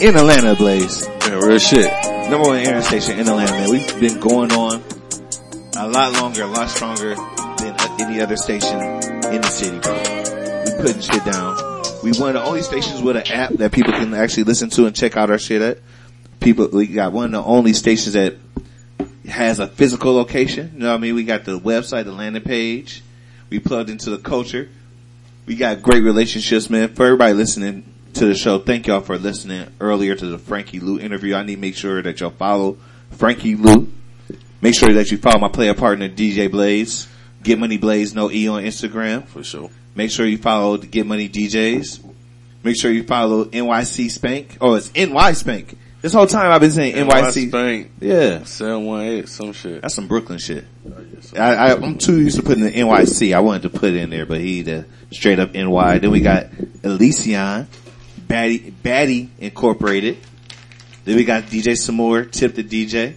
in Atlanta, Blaz. Yeah, real shit. Number one air station in Atlanta, man. We've been going on a lot longer, a lot stronger than uh, any other station in the city, bro. We putting shit down. We one of the only stations with an app that people can actually listen to and check out our shit at. People, we got one of the only stations that has a physical location. You know what I mean? We got the website, the landing page. We plugged into the culture. We got great relationships, man. For everybody listening to the show, thank y'all for listening earlier to the Frankie Lou interview. I need to make sure that y'all follow Frankie Lou. Make sure that you follow my player partner DJ Blaz. Get Money Blaz, no E on Instagram. For sure. Make sure you follow the Get Money DJs. Make sure you follow NYC Spank. Oh, it's NY Spank. This whole time I've been saying NYC. Spank, Yeah. 718, some shit. That's some Brooklyn shit. Oh, I, I, I'm too used to putting the NYC. I wanted to put it in there, but he the straight up NY. Then we got Elicionne, Batty, Batty Incorporated. Then we got DJ Samore, Tip the DJ.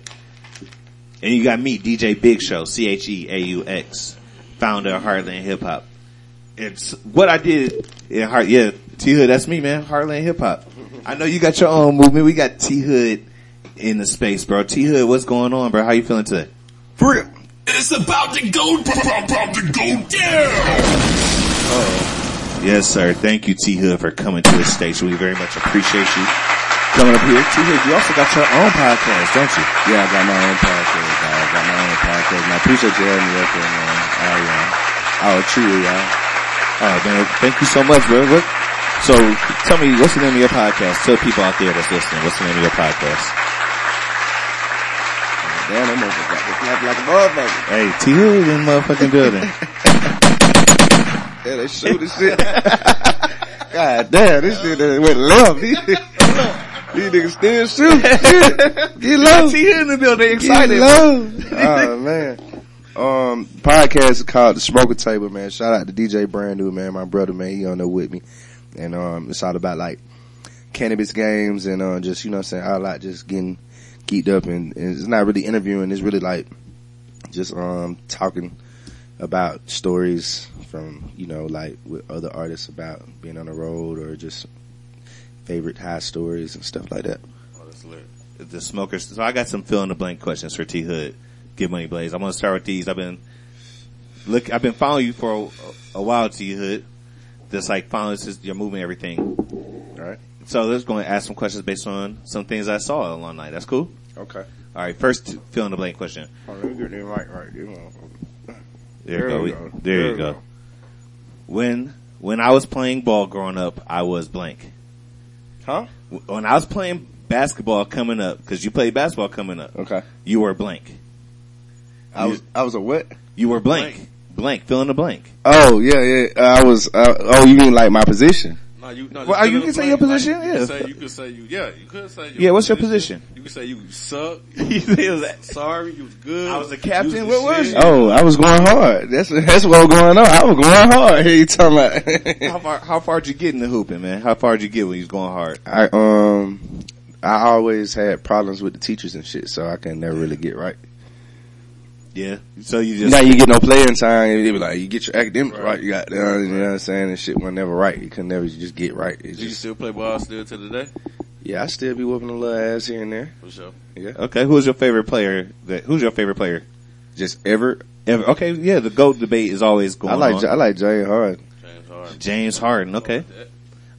And you got me, DJ Big Cheaux, C-H-E-A-U-X, founder of Heartland Hip Hop. It's what I did in Heart, yeah, T Hood, that's me, man, Heartland Hip Hop. I know you got your own movement. We got T Hood in the space, bro. T Hood, what's going on, bro? How you feeling today? For real. It's about to go, about to go down. Yes, sir. Thank you, T Hood, for coming to the station. We very much appreciate you coming up here. T Hood, you also got your own podcast, don't you? Yeah, I got my own podcast. I got my own podcast. And I appreciate you having me up here, man. I, uh, I will treat you, y'all. Oh man, thank you so much, bro. So tell me, what's the name of your podcast? Tell people out there that's listening, what's the name of your podcast? Damn, that motherfucker got this clap like a motherfucker. Hey, T Hood in the motherfucking building. Yeah, they shoot this shit. God damn, this shit done went left. These, these niggas still shoot. Shit. Get low. T Hood in the building, Get excited. low. Oh man. Um, podcast is called The Smokerz Table, man. Shout out to DJ Brand New, man. My brother, man. He on there with me. And, um, it's all about like cannabis games and, uh, just, you know what I'm saying? I like just getting geeked up and, and it's not really interviewing. It's really like just, um, talking about stories from, you know, like with other artists about being on the road or just favorite high stories and stuff like that. Oh, that's lit. The Smokerz. So I got some fill in the blank questions for T Hood. Give money Blaz. I'm gonna start with these. I've been look. I've been following you for a, a while, T Hood. Just like following this, your movement, everything. All right. So let's go and ask some questions based on some things I saw along the night. That's cool. Okay. All right. First, fill in the blank question. Oh, let me get that mic right there. There, There you go. go. There, There you go. go. When when I was playing ball growing up, I was blank. Huh? When I was playing basketball coming up, because you played basketball coming up, Okay. you were blank. I was I was a what? You were blank. Blank. Fill in the blank. Oh yeah yeah. I was. Uh, oh, you mean like my position? No, you, no, Well, you can say your position, Like, yeah. You could say, you could say you, yeah, you could say your Yeah, what's your position? You could say you suck. You that? Sorry, you was good. I was the captain. What was you? Oh, I was going hard. That's that's what was going on. I was going hard. Here you talking about? How far? How far did you get in the hooping, man? How far did you get when you was going hard? I um, I always had problems with the teachers and shit, so I can never really get right. Yeah. So you You just now you get no playing time. They be like, you get your academics right. Right. You got, you know what I'm saying? And shit was never right. You could never just get right. It's Do you just, still play ball still to the day? yeah, I still be whooping a little ass here and there. For sure. Yeah, okay. Who's your favorite player? That who's your favorite player just ever. ever? Okay. Yeah. The goat debate is always going I like, on. I like Jay Hard. James Harden. James Harden. Okay.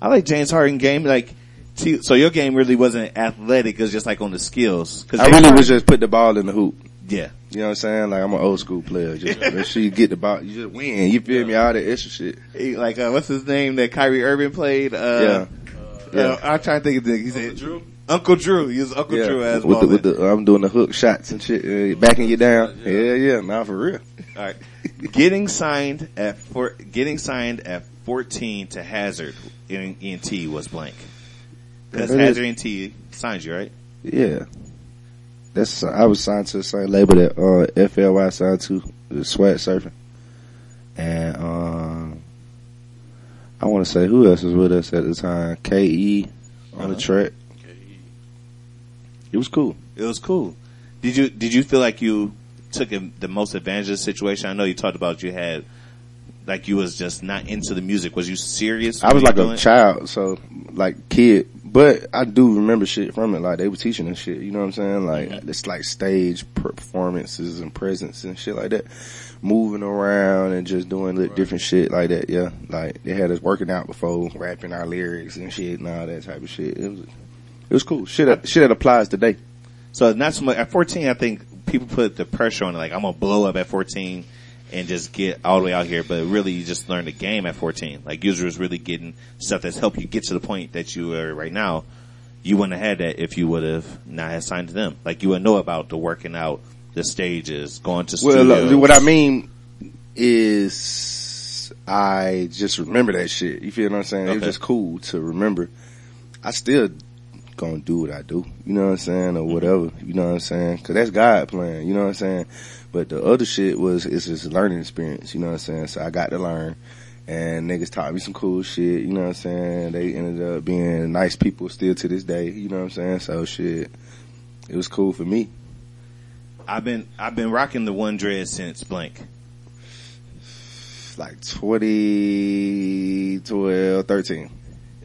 I like James Harden game. Like, so your game really wasn't athletic. It was just like on the skills. Cause I James really Harden- was just put the ball in the hoop. Yeah. You know what I'm saying? Like I'm an old school player. Just make sure you get the ball. You just win. You feel me? All that extra shit. He, like, uh, what's his name that Kyrie Irving played? Uh, Yeah. yeah. Yeah. I'm trying to think of the, he said, Drew? Uncle Drew. He was Uncle Yeah. Drew as with well. the, with the, I'm doing the hook shots and shit, uh, backing you down. Yeah, yeah, now for real. All right. getting signed at four, getting signed at 14 to Hazard in ENT was blank. Because Hazard ENT signed you, right? Yeah. That's, I was signed to the same label that, uh, FLY signed to, the Swag Surfing. And, um, I want to say who else was with us at the time? KE on the Uh-huh. track. It was cool. It was cool. Did you did you feel like you took the most advantage of the situation? I know you talked about you had like you was just not into the music. Was you serious? I was like a it? child, so like kid but I do remember shit from it. Like they were teaching us shit. You know what I'm saying? Like Mm-hmm. it's like stage performances and presence and shit like that. Moving around and just doing li- different shit like that. Yeah, like they had us working out before rapping our lyrics and shit and all that type of shit. It was it was cool. Shit that, shit that applies today. So not so much at 14. I think people put the pressure on it, like I'm gonna blow up at 14 and just get all the way out here. But really, you just learn the game at 14. Like users really getting stuff that's helped you get to the point that you are right now. You wouldn't have had that if you would have not had signed to them. Like you would know about the working out, the stages, going to Well, studios. look, what I mean is I just remember that shit. You feel what I'm saying? It was just cool to remember. I still gonna do what I do. You know what I'm saying? Or whatever. You know what I'm saying? Cause that's God plan. You know what I'm saying? But the other shit was, it's just a learning experience. You know what I'm saying? So I got to learn. And niggas taught me some cool shit, you know what I'm saying? They ended up being nice people still to this day, you know what I'm saying? So shit, it was cool for me. I've been I've been rocking the one dread since blank. like 2012, 13.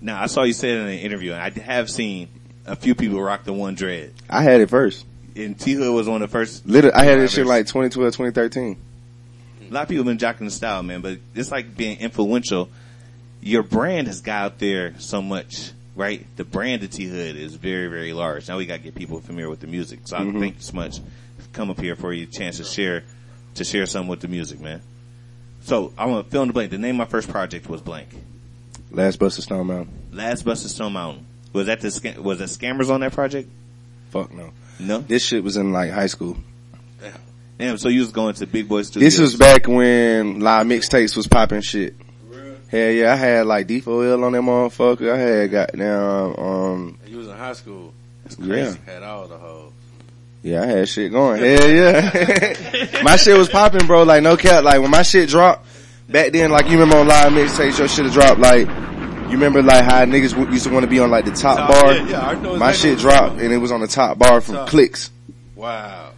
Now I saw you say it in an interview, and I have seen a few people rock the one dread. I had it first. And T Hood was one of the first. Literally, I had this shit like 2012, 2013. A lot of people have been jocking the style, man, but it's like being influential. Your brand has got out there so much, right? The brand of T Hood is very, very large. Now we got to get people familiar with the music. So I Mhm. thank you so much. Come up here for you a chance to share, to share something with the music, man. So I want to fill in the blank. The name of my first project was blank. Last Buster Stone Mountain. Last Busted Stone Mountain. Was that the sca- was the scammers on that project? Fuck no. No. This shit was in like high school. Damn. So you was going to Big Boy Studios. This was back when live mixtapes was popping shit. Hell yeah, I had like D4L on that motherfucker. I had goddamn, um, You was in high school. That's yeah. Had all the hoes. Yeah, I had shit going. Hell yeah. my shit was popping, bro. Like no cap. Like when my shit dropped back then, like you remember on live mixtapes, your shit dropped. Like you remember like how niggas w- used to want to be on like the top Top- bar. yeah, yeah, I know my shit what dropped and it was on the top bar from Top. clicks. Wow.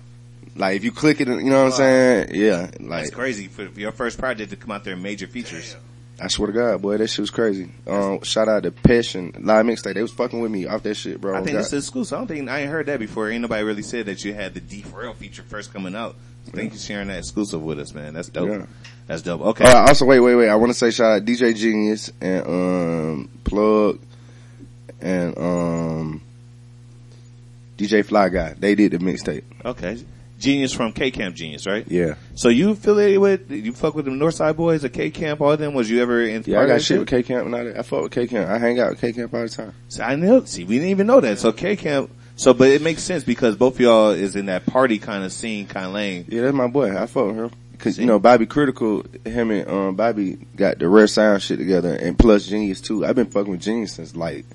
Like if you click it, you know what I'm saying? Yeah. Like That's Like crazy for your first project to come out there and major features. I swear to God, boy, that shit was crazy. Um, shout out to Pesh and live mixtape. They was fucking with me off that shit, bro. I think God. this is exclusive. I don't think I ain't heard that before. Ain't nobody really said that you had the D4L feature first coming out. So Thank you for sharing that exclusive with us, man. That's dope. Yeah. That's dope. Okay. Oh, also, wait, wait, wait. I want to say shout out DJ Genius and um Plug and um DJ Fly Guy. They did the mixtape. Okay. Genius from K Camp Genius, right? Yeah, So you affiliated with, you fuck with them Northside boys at K Camp, all of them? Was you ever in? yeah. I got shit with K Camp and that. I fuck with K Camp. I hang out with K Camp all the time. See, I know. See, we didn't even know that. So K Camp. So, but it makes sense because both of y'all is in that party kind of scene, kind of lane. Yeah, that's my boy. I fuck with him. Cause you know Bobby Kritical, him and um Bobby got the rare sound shit together, and plus Genius too. I've been fucking with Genius since like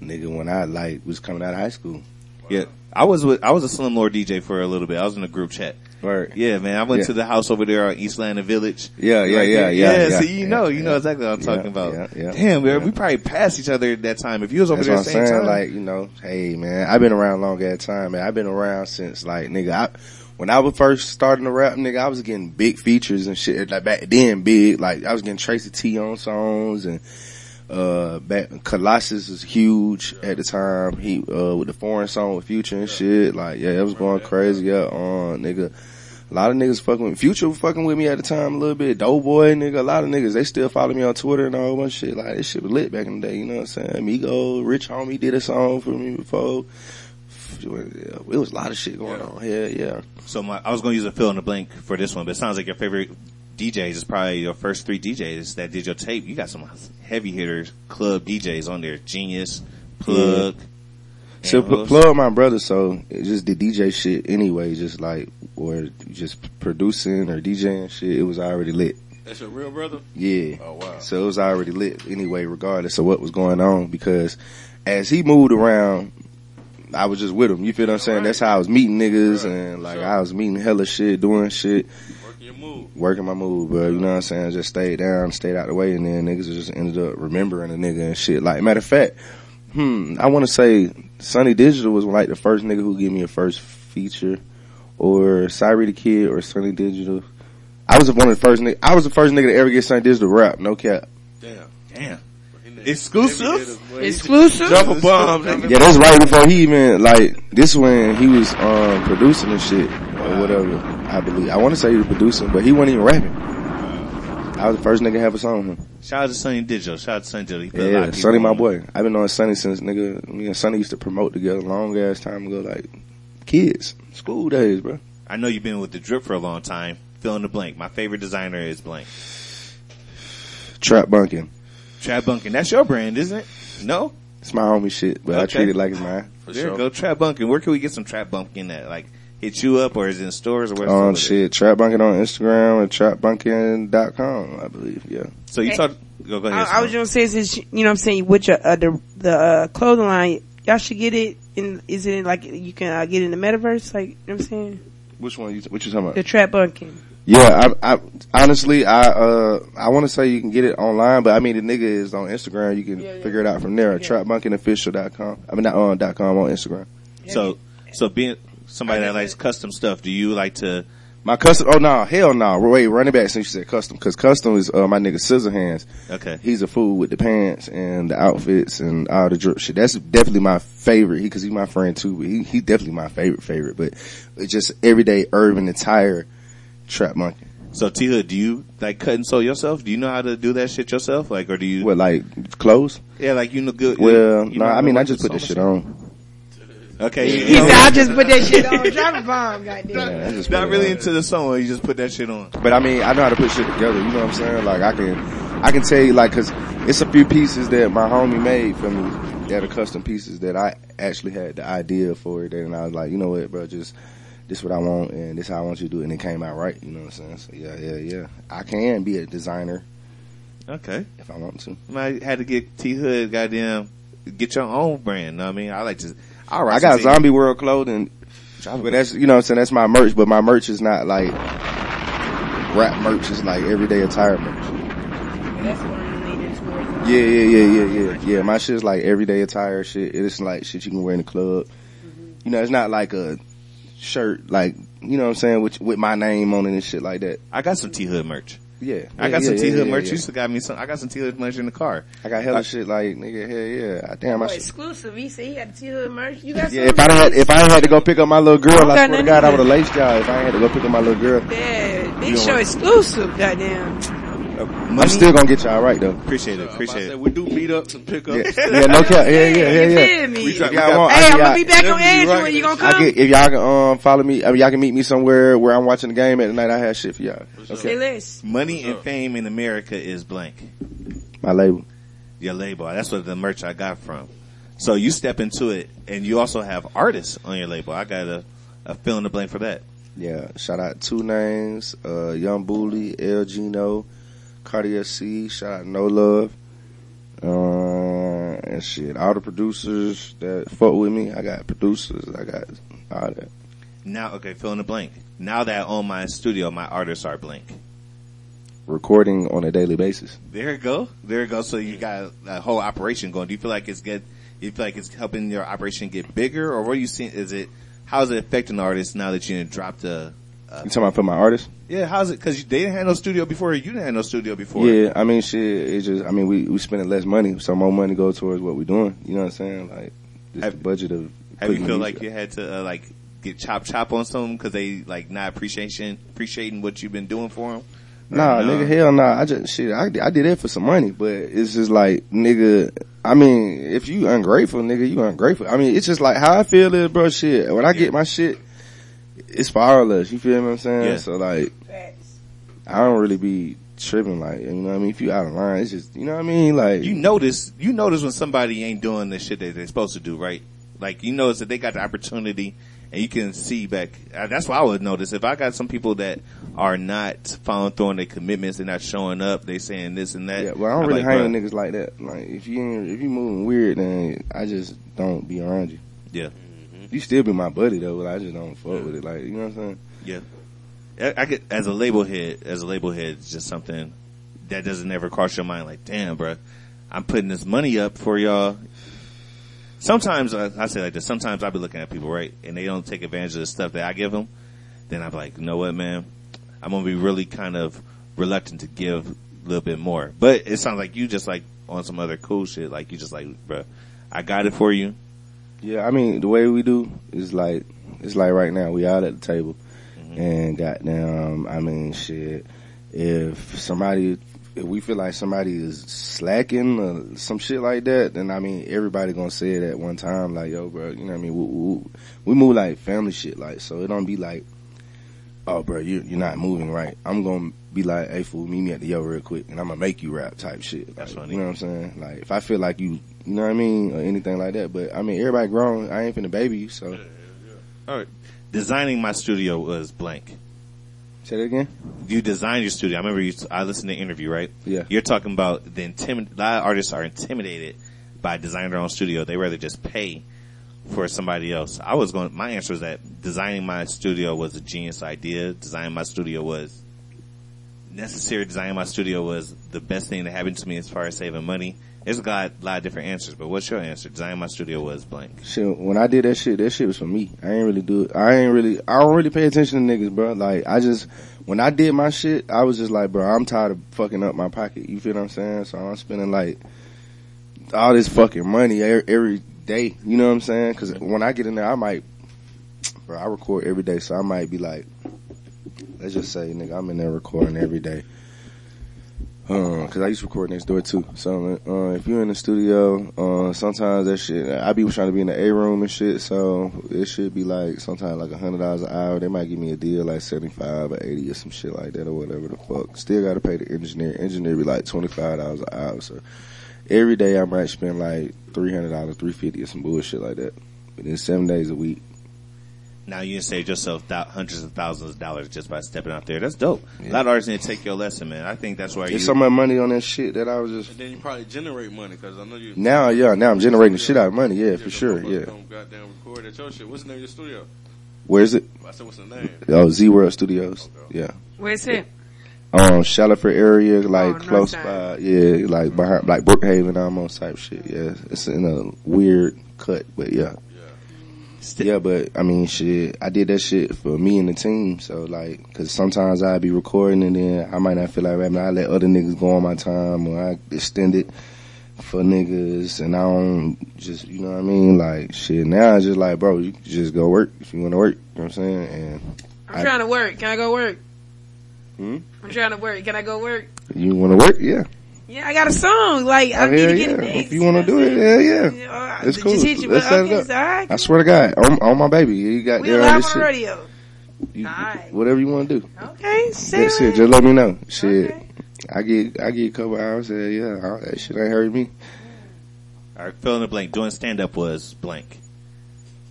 nigga when I like was coming out of high school. Yeah. I was with, I was a Slim Lord DJ for a little bit. I was in a group chat. Right. Yeah, man. I went Yeah. to the house over there on East Landing Village. Yeah, yeah, Right yeah, there. yeah, yeah, so you yeah, know, you yeah. know exactly what I'm Yeah, talking about. yeah, yeah, Damn, we yeah. we probably passed each other at that time. If you was over That's there at the same saying. time, Like, you know, hey man, I've been around long at time, man. I've been around since like nigga, I, when I was first starting to rap, nigga, I was getting big features and shit. Like back then, big. Like I was getting Tracy T on songs and uh, back Colossus was huge at the time. He uh with the foreign song with Future and shit. Like yeah, it was going crazy. Yeah, uh, nigga. A lot of niggas fucking with Future was fucking with me at the time a little bit. Doughboy nigga, a lot of niggas, they still follow me on Twitter and all that shit. Like this shit was lit back in the day, you know what I'm saying? Amigo, Rich Homie did a song for me before. It was a lot of shit going on. Yeah, yeah. so my, I was going to use a fill in the blank for this one, but it sounds like your favorite DJs is probably your first three DJs that did your tape. You got some heavy hitters, club DJs on there. Genius, Plug. So pl- plug my brother, so it just the DJ shit anyway, just like, or just producing or DJing shit, it was already lit. That's your real brother? Yeah. Oh wow. So it was already lit anyway, regardless of what was going on, because as he moved around, I was just with him. You feel what I'm saying? Right. That's how I was meeting niggas Right. and like Sure. I was meeting hella shit, doing shit, Working your move. working my move, bro. You know what I'm saying? Just stayed down, stayed out the way, and then niggas just ended up remembering a nigga and shit. Like matter of fact, hmm, I want to say Sonny Digital was like the first nigga who gave me a first feature, or Sy Ari the Kid, or Sonny Digital. I was one of the first nigga. I was the first nigga to ever get Sonny Digital rap. No cap. Damn. Damn. Exclusive? Exclusive. Drop a bomb. Yeah, that's right before he even like this when he was um producing and shit or whatever. I believe I want to say he was producing, but he wasn't even rapping. Uh. I was the first nigga to have a song with him. Shout out to Sonny Digital. Shout out to Sonny Digital. He put a lot Yeah, Sonny, my boy. I've been knowing Sonny since nigga. Me and Sonny used to promote together long ass time ago, like kids, school days, bro. I know you've been with the drip for a long time. Fill in the blank. My favorite designer is blank. Trap bunking. Trap Bunkin. That's your brand, isn't it? No? It's my homie shit, but I treat it like it's mine. For there sure. go. Trap Bunkin. Where can we get some Trap Bunkin at? Like, hit you up or is it in stores or where's Um, it? shit, Trap bunking on Instagram and trapbunking.com, I believe. Yeah. So you Hey. talk, go, go ahead. I, I was just gonna say, since you know, what I'm saying with your uh, the the uh, clothing line, y'all should get it. In is it in, like you can uh, get it in the metaverse? Like you know what I'm saying, Which one? You, what you talking about? the trap bunking. Yeah, I, I honestly, I uh, I want to say you can get it online, but I mean the nigga is on Instagram. You can Yeah, yeah. figure it out from there. Yeah. Trapbunkingofficial.com. I mean not on dot com on Instagram. So, so being somebody that likes custom stuff, do you like to, My custom. Oh no, hell no. Wait, running back since you said custom, because custom is uh, my nigga Scissor Hands. okay. He's a fool with the pants and the outfits and all the drip shit. That's definitely my favorite. He, cause he's my friend too, but he, he definitely my favorite favorite. But it's just everyday urban attire trap monkey. So T Hood, do you like cut and sew yourself? Do you know how to do that shit yourself? Like, or do you? What like clothes? Yeah, like you know good. Well, you no, how I mean I just put this shit on. Okay, you, He said, "I just put that shit on." Drop a bomb, goddamn. Yeah, I just put not it really on. into the song. You just put that shit on. But I mean, I know how to put shit together. You know what I'm saying? Like I can, I can tell you like, cause it's a few pieces that my homie made for me that are custom pieces that I actually had the idea for it. And I was like, you know what, bro, just this what I want and this how I want you to do it. And it came out right. You know what I'm saying? So yeah, yeah, yeah. I can be a designer Okay, if I want to. I had to get T Hood. Goddamn, get your own brand. You know what I mean, I like to. I, I got Zombie World clothing, but that's you know what I'm saying. That's my merch, but my merch is not like rap merch. It's like everyday attire merch. That's what I'm leaning towards. Yeah, yeah, yeah, yeah, yeah, yeah. My shit's like everyday attire shit. It's like shit you can wear in the club. You know, it's not like a shirt, like you know what I'm saying, with with my name on it and shit like that. I got some T Hood merch. Yeah, I yeah, got some yeah, T Hood yeah, merch. yeah. You still got me some. I got some T Hood merch in the car. I got hella shit like nigga, hell yeah. Damn, I Oh, should. exclusive. He said he had T-Hood merch. You got Yeah, if I had if I had to go pick up my little girl, don't I swear to God, I would have laced y'all. If I had to go pick up my little girl, Yeah, You big show don't- exclusive. Goddamn. I'm still gonna get y'all right though. Appreciate it. Uh, Appreciate it. We do meet meetups and pickups. Yeah, yeah no cap. Yeah, yeah, yeah, You yeah. feel me? We try- If y'all want, Hey, I, I'm y'all- gonna be back on Definitely Andrew. right. You gonna I come? get, if y'all can um follow me, I mean y'all can meet me somewhere where I'm watching the game at night. I have shit for y'all. Okay. less. Money and fame in America is blank. My label. Your label. That's what the merch I got from. So you step into it, and you also have artists on your label. I got a, a fill in the blank for that. Yeah, shout out Two Names, uh, Young Bully, El Gino, Cartier C, shout out No Love, uh, and shit, all the producers that fuck with me, I got producers, I got all that. Now, okay, fill in the blank. Now that I own my studio, my artists are blank. Recording on a daily basis. There you go. There you go. So you got a whole operation going. Do you feel like it's get? You feel like it's helping your operation get bigger, or what are you seeing? Is it how is it affecting the artists now that you dropped a? You talking about for my artist? Yeah, how's it? Because they didn't have no studio before. You didn't have no studio before. Yeah, I mean shit, it's just, I mean we, we spending less money, so more money go towards what we're doing, you know what I'm saying? Like, just Have- the budget of Have you feel like you had to uh, like get chop chop on something because they like not appreciation appreciating what you've been doing for them? Nah, No. nigga, hell nah. I just shit. I, I did that for some money, but it's just like nigga. I mean, if you ungrateful, nigga, you ungrateful. I mean, it's just like how I feel is, bro. Shit, when I get my shit, it's for us. You feel what I'm saying? Yeah. So like, I don't really be tripping. Like, you know what I mean? If you out of line, it's just, you know what I mean? Like, You notice you notice when somebody ain't doing the shit that they're supposed to do, right? Like you notice that they got the opportunity, and you can see back. Uh, that's what I would notice if I got some people that are not following through on their commitments, they're not showing up, they saying this and that. yeah, well, I don't I'm really like, hang with niggas like that. Like, if you ain't, if you moving weird, then I just don't be around you. Yeah. Mm-hmm. You still be my buddy though, but I just don't fuck with it. Like, you know what I'm saying? I, I get as a label head, as a label head, it's just something that doesn't ever cross your mind. Like, damn, bro, I'm putting this money up for y'all. Sometimes I, I say like this. Sometimes I be looking at people right, and they don't take advantage of the stuff that I give them. Then I'm like, you know what, man, I'm gonna be really kind of reluctant to give a little bit more. But it sounds like you just like on some other cool shit? Like you just like, bruh, I got it for you. Yeah, I mean the way we do is like it's like right now we out at the table, mm-hmm. and goddamn, I mean shit. If somebody, if we feel like somebody is slacking or some shit like that, then I mean everybody gonna say it at one time. Like yo, bro, you know what I mean? We, we, we move like family shit, like so it don't be like, oh, bro, you you're not moving right. I'm gonna be like, hey, fool, meet me at the yo real quick, and I'm gonna make you rap type shit. That's funny. You know what I'm saying? Like if I feel like you, you know what I mean, or anything like that. But I mean, everybody grown. I ain't finna baby you, so. All right. Designing my studio was blank. Say that again? You designed your studio. I remember you, I listened to the interview, right? Yeah. You're talking about the intimid, a lot of artists are intimidated by designing their own studio. They rather just pay for somebody else. I was going, my answer was that designing my studio was a genius idea. Designing my studio was necessary. Designing my studio was the best thing that happened to me as far as saving money. There's a lot, of different answers, but what's your answer? Design my studio was blank. Shit, when I did that shit, that shit was for me. I ain't really do it. I ain't really, I don't really pay attention to niggas, bro. Like, I just, when I did my shit, I was just like, bro, I'm tired of fucking up my pocket. You feel what I'm saying? So I'm spending like, all this fucking money every, every day. You know what I'm saying? Cause when I get in there, I might, bro, I record every day, so I might be like, let's just say, nigga, I'm in there recording every day. Uh, cause I used to record next door too. So, uh, if you're in the studio, uh, sometimes that shit, I be trying to be in the A room and shit, so it should be like, sometimes like a hundred dollars an hour. They might give me a deal like 75 or 80 or some shit like that or whatever the fuck. Still gotta pay the engineer. Engineer be like $25 an hour, so every day I might spend like $300, 350 or some bullshit like that. But then seven days a week. Now you can save yourself thou- hundreds of thousands of dollars just by stepping out there. That's dope. A lot of artists need to take your lesson, man. I think that's why you. There's so much money on that shit that I was just, And then you probably generate money because I know you. now, yeah, now I'm generating the shit out of money, yeah, for sure, yeah. Come goddamn record at your shit. What's the name of your studio? Where is it? I said, what's the name? Oh, Z World Studios. Yeah. Where's it? Um, Shallowford area, like Oh, close Northside. by, yeah, like behind, like Brookhaven almost type shit. Yeah, it's in a weird cut, but yeah, yeah. But I mean, shit, I did that shit for me and the team. So like, cause sometimes I'd be recording and then I might not feel like rapping. I let other niggas go on my time or I extend it for niggas and I don't just, you know what I mean? Like shit, now it's just like, bro, you just go work if you want to work. You know what I'm saying? And I'm I- trying to work. Can I go work? Hmm? I'm trying to work. Can I go work? you want to work? Yeah. Yeah, I got a song. Like I Oh, need to get it yeah. If you want to do it, hell yeah. Yeah, It's just cool. hit you, Let's but set okay, it up. it's. I swear to God, on, on my baby, you got We there live on this the shit. radio. You, Alright. whatever you want to do. Okay, say That's it. it. Just let me know. Shit, Okay. I get I get a couple hours. Yeah, yeah, all- that shit ain't hurt me. All right, fill in the blank. Doing stand up was blank.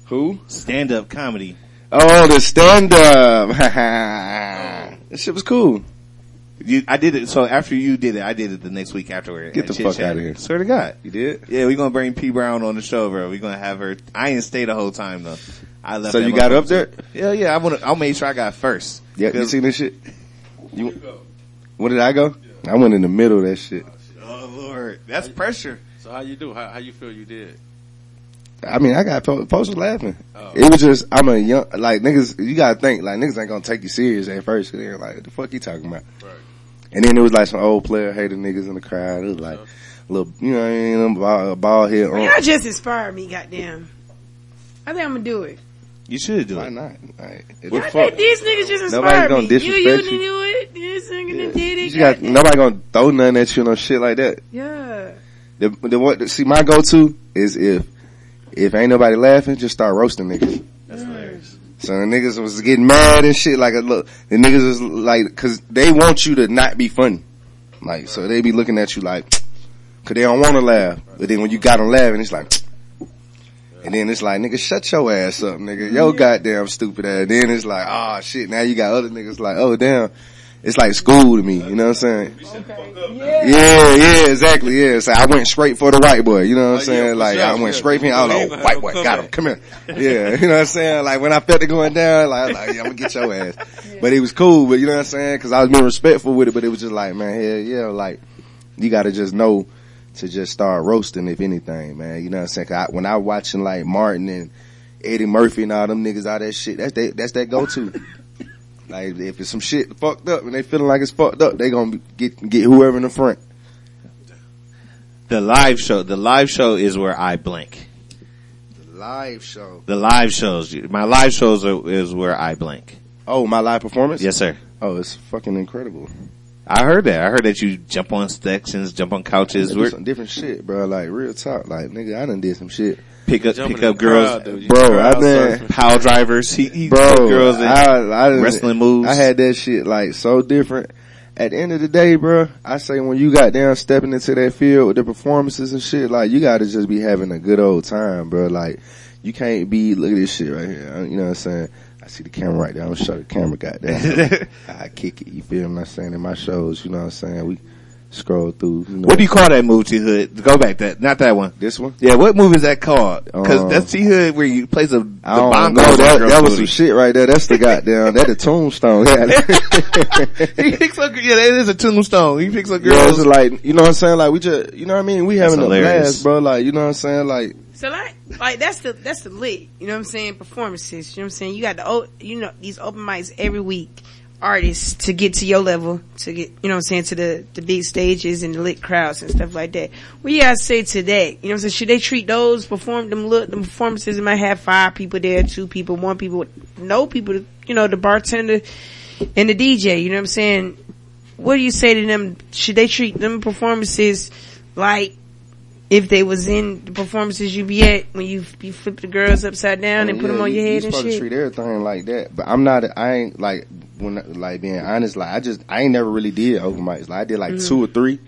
Who? Stand up comedy. Oh, the stand up. that shit was cool. You, I did it. So after you did it, I did it the next week afterward. Get the Chit fuck Chat. of here. Swear to God. You did. Yeah, we're gonna bring P Brown on the show, bro. We're gonna have her. I didn't stay the whole time though. I left. So you got motherfucker up there? too. Yeah, yeah. I want to. I'll make sure I got first. Yeah, you seen this shit? You, where did I go? I went in the middle of that oh, shit. Oh Lord, that's pressure. So how you do? How, how you feel you did? I mean, I got po- posters laughing. Oh. It was just, I'm a young, like niggas, you gotta think, like niggas ain't gonna take you serious at first. Cause they're like, what the fuck you talking about? Right. And then it was like some old player hater niggas in the crowd. It was like, little, you know, what I mean, ball, ball head on. Y'all just inspired me, goddamn. I think I'm gonna do it. You should do it. Why it. not? Like, I the think these niggas just inspired Nobody's inspired gonna me. You, you disrespect didn't you. do it. This nigga done did it. You got, goddamn. nobody gonna throw nothing at you or no shit like that. Yeah. The, the what, see my go-to is if, if ain't nobody laughing, just start roasting niggas. So the niggas was getting mad and shit. Like, look, the niggas was like, cause they want you to not be funny. Like, so they be looking at you like, cause they don't want to laugh. But then when you got them laughing, it's like, and then it's like, nigga, shut your ass up, nigga. Yo, goddamn stupid ass. Then it's like, oh shit, now you got other niggas like, oh damn. It's like school to me, you know what I'm saying? Yeah, yeah, exactly, yeah. So I went straight for the white boy, you know what I'm saying? Like, sure, I went yeah. straight for him. I was like, oh, white boy, got him, come here. Yeah, you know what I'm saying? Like, when I felt it going down, like, I was like, yeah, I'm gonna get your ass. But it was cool, but you know what I'm saying? Cause I was being respectful with it, but it was just like, man, yeah, yeah, like, you gotta just know to just start roasting, if anything, man. You know what I'm saying? 'Cause I, when I watching like Martin and Eddie Murphy and all them niggas, all that shit, that's they, that's that go-to. Like, if it's some shit fucked up and they feeling like it's fucked up, they gonna get, get whoever in the front. The live show, the live show is where I blink. The live show. The live shows, my live shows are, is where I blink. Oh, my live performance? Yes, sir. Oh, it's fucking incredible. I heard that. I heard that you jump on sections, jump on couches, We're- some different shit, bro. Like real talk. Like nigga, I done did some shit, pick up, pick up girls, crowd, bro. I've been, power pile drivers. He, he bro. took girls in I, I wrestling moves. I had that shit like so different. At the end of the day, bro, I say when you got down stepping into that field with the performances and shit, like you gotta just be having a good old time, bro. Like you can't be, look at this shit right here. You know what I'm saying? I see the camera right there. I'm gonna show the camera, goddamn. I kick it. You feel what I'm saying? In my shows, you know what I'm saying? We scroll through. You know, what do you call that move, T Hood? Go back that, not that one. This one? Yeah, what move is that called? Cause Um, that's T Hood where you plays a, the I don't know. on That, that was some shit right there. That's the goddamn. that the tombstone. Yeah. he picks up, yeah, that is a tombstone. He picks up Yeah, girls. it's like, you know what I'm saying? Like we just, you know what I mean? We having a hilarious. blast, bro. Like, you know what I'm saying? Like, So like, like that's the that's the lit. You know what I'm saying? Performances. You know what I'm saying? You got the o- you know these open mics every week. Artists to get to your level, to get you know what I'm saying to the the big stages and the lit crowds and stuff like that. What you guys say to that? You know what I'm saying? Should they treat those perform them look them performances? Might have five people there, two people, one people, no people. You know the bartender and the DJ. You know what I'm saying? What do you say to them? Should they treat them performances like if they was in the performances you be at when you you flip the girls upside down and put them yeah, on your head you and supposed to shit? treat everything like that. But I'm not, I ain't like, when, like being honest, like I just, I ain't never really did open mics. Like I did like Mm-hmm. two or 3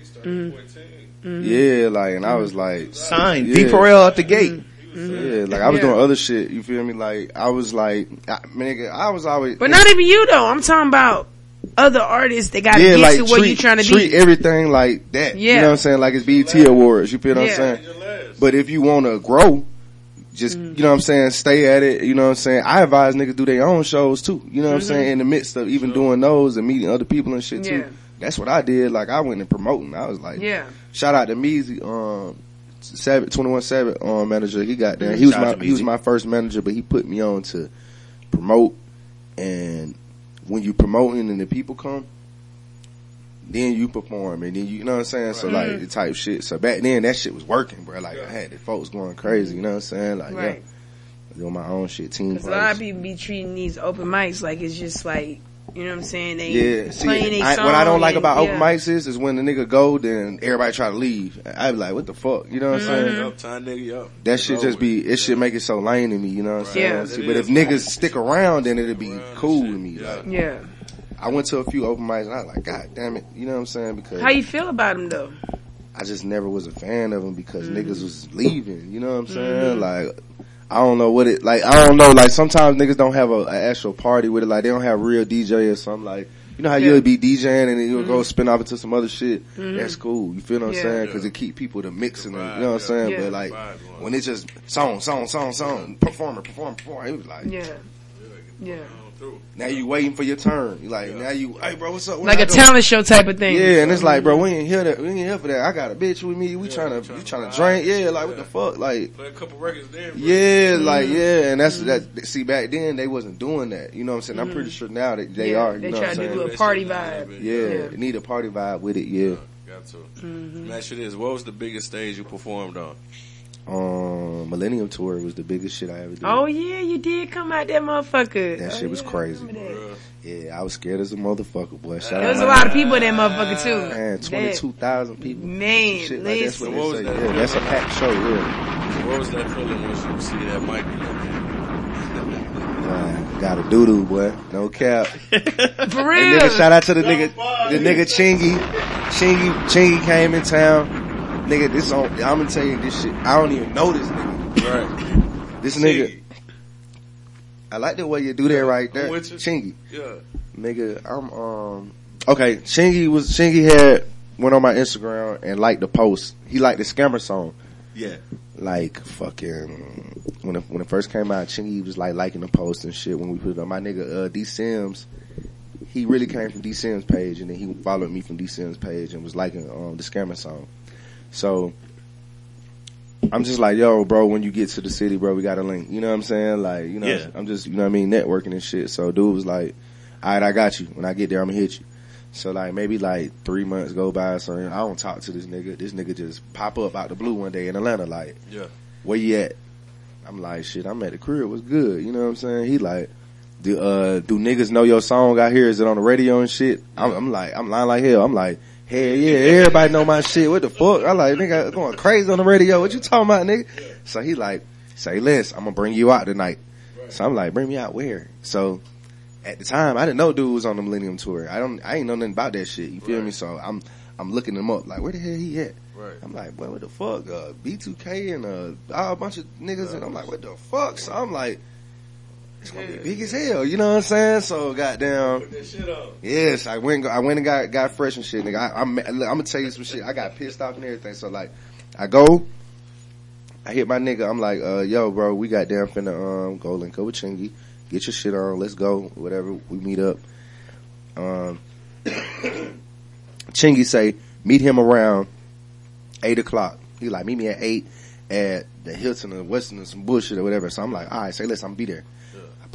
Yeah, like, and I was like, Signed. Yeah. D4L at the gate. yeah, like I was Yeah. doing other shit. You feel me? Like I was like, I, nigga, I was always, But not even you though. I'm talking about other artists that got to yeah, get like to where treat, you trying to be. treat be. everything like that. Yeah. You Yeah. know what I'm saying? Like it's BET awards. You feel what Yeah. I'm saying? But if you want to grow, just, Mm-hmm. you know what I'm saying, stay at it. You know what I'm saying? I advise niggas do their own shows too. You know what I'm Mm-hmm. saying? In the midst of even doing those and meeting other people and shit too. Yeah. That's what I did. Like I went and promoting. I was like, Yeah. shout out to Meezy, um, Savage, 21 Savage, um, manager. He got there. He was Shout my, he was my first manager, but he put me on to promote. And when you promoting and the people come, then you perform and then you, you know what I'm saying? So like Mm-hmm. the type shit. So back then that shit was working, bro. Like I had the folks going crazy, you know what I'm saying? Like Right. yeah, doing my own shit, team. Because a lot of people be treating these open mics like it's just like, you know what I'm saying? They Yeah, see, playing a I, song. what I don't like and- about yeah. open mics is, is when the nigga go, then everybody try to leave. I be like, what the fuck? You know what I'm Mm-hmm. saying? Up, tie nigga up. That should just be, it should make it so lame to me, you know what I'm saying? Yeah. But if is. niggas stick around, then it'll be cool to me. Yeah. Like, Yeah. I went to a few open mics and I was like, God damn it, you know what I'm saying? Because How you feel about them though? I just never was a fan of them because Mm-hmm. niggas was leaving, you know what I'm saying? Like, I don't know what it, like, I don't know, like sometimes niggas don't have a, a actual party with it, like they don't have real DJ or something like, you know how Yeah. you'll be DJing and then you'll go mm-hmm. spin off into some other shit? Mm-hmm. That's cool. You feel what I'm Yeah. saying? Cause it keep people to mixing and, you know what I'm Yeah. saying? Yeah. But like, when it's just song, song, song, song, performer, performer, performer, it was like, Yeah. Yeah. Through. now you waiting for your turn. You like, now you, hey bro, what's up? When Like I a go? talent show type of thing. Yeah, and it's like, bro, we ain't here that, we ain't here for that. I got a bitch with me. We trying to, you trying to drink? Yeah, like what the fuck? Like, Play a couple records there. bro. yeah, Mm-hmm. like yeah, and that's that. See, back then they wasn't doing that. You know what I'm saying? I'm pretty sure now that they Mm-hmm. Yeah, are. You They know try to do a party vibe. Yeah, Yeah. they need a party vibe with it. Yeah. Got to. Mm-hmm. Let me ask you this. What was the biggest stage you performed on? Um, Millennium Tour was the biggest shit I ever did. Oh yeah, you did come out that motherfucker. That Oh, shit was yeah, crazy, remember. Yeah, I was scared as a motherfucker, boy. Shout There was a lot of people in that motherfucker too. man, twenty two thousand people. Man, Shit like that's what What they was say. that? Yeah, that's a packed show. Yeah, What was that feeling when you see that mic? uh, got a doo doo, boy. No cap. For Hey, real. nigga, shout out to the nigga, the nigga Chingy. Chingy, Chingy came in town. Nigga, this on, I'm gonna tell you this shit. I don't even know this nigga. Right. This nigga, I like the way you do that right there. Chingy. Yeah. Nigga, I'm, um, okay, Chingy was, Chingy had, went on my Instagram and liked the post. He liked the scammer song. Yeah. Like, fucking, when it, when it first came out, Chingy was like liking the post and shit when we put it on. My nigga, uh, D Sims, he really came from D Sims page and then he followed me from D Sims page and was liking, um, the scammer song. So, I'm just like, yo, bro, when you get to the city, bro, we got a link. You know what I'm saying? Like, you know, Yeah. I'm just, you know what I mean, networking and shit. So dude was like, alright, I got you. When I get there, I'm gonna hit you. So like maybe like three months go by, so I don't talk to this nigga. This nigga just pop up out the blue one day in Atlanta, like, Yeah. where you at? I'm like, shit, I'm at the crib. What's good? You know what I'm saying? He like, do uh do niggas know your song out here? Is it on the radio and shit? I'm, I'm like, I'm lying like hell. I'm like, hell yeah, everybody know my shit. What the fuck? I like, nigga, going crazy on the radio. What you talking about, nigga? So he like, say less. I'm gonna bring you out tonight. So I'm like, bring me out where? So at the time, I didn't know dude was on the Millennium Tour. I don't, I ain't know nothing about that shit. You feel Right. me? So I'm, I'm looking him up. Like, where the hell he at? Right. I'm like, boy, what the fuck? Uh, B2K and uh, all a bunch of niggas, and I'm like, what the fuck? So I'm like, it's gonna be big as hell. You know what I'm saying? So goddamn, Put that shit on. yes, I went, I went and got got fresh and shit, nigga. I, I'm, I'm gonna tell you some shit. I got pissed off and everything. So like, I go, I hit my nigga. I'm like, uh, yo, bro, we got damn finna um go link up with Chingy. Get your shit on. Let's go. Whatever. We meet up. Um, Chingy say meet him around eight o'clock. He like meet me at eight at the Hilton or Westin or some bullshit or whatever. So I'm like, all right, say listen, I'm gonna be there.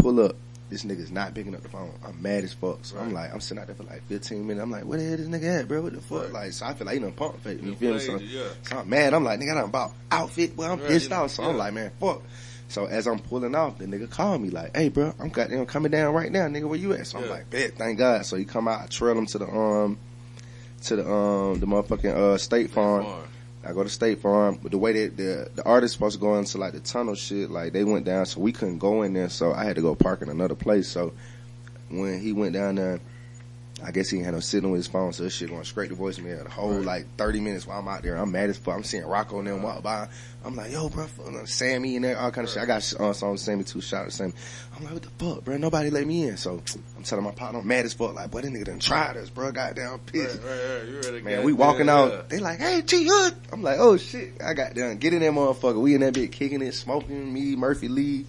Pull up. This nigga's not picking up the phone. I'm mad as fuck. So I'm like, I'm sitting out there for like 15 minutes. I'm like, where the hell this nigga at, bro? What the fuck? Like, so I feel like he done pump fake. You feel me? So, yeah. so I'm mad. I'm like, nigga, I done bought outfit. Well, I'm Right, pissed off. So I'm like, man, fuck. So as I'm pulling off, the nigga called me like, hey, bro, I'm goddamn coming down right now, nigga. Where you at? So I'm like, bet, thank God. So he come out, I trail him to the um, to the um, the motherfucking uh State Farm. Farm. I go to State Farm, but the way that the the artist supposed to go into like the tunnel shit, like they went down, so we couldn't go in there, so I had to go park in another place. So when he went down there, I guess he had no signal with his phone, so this shit going straight to voicemail. The whole Right. like thirty minutes while I'm out there, I'm mad as fuck. I'm seeing Rocco and them walk by. I'm like, yo, bro, fuck, Sammy and there, all kind of shit. I got uh, songs Sammy too, shout out to Sammy. I'm like, what the fuck, bro? Nobody let me in, so I'm telling my partner, I'm mad as fuck. Like, boy, that nigga done tried us, bro. Goddamn Right, pissed. right, right. Man, we walking yeah, out. They like, hey, G Hood. I'm like, oh shit. I got done. Get in that motherfucker. We in that bit kicking it, smoking. Me, Murphy Lee,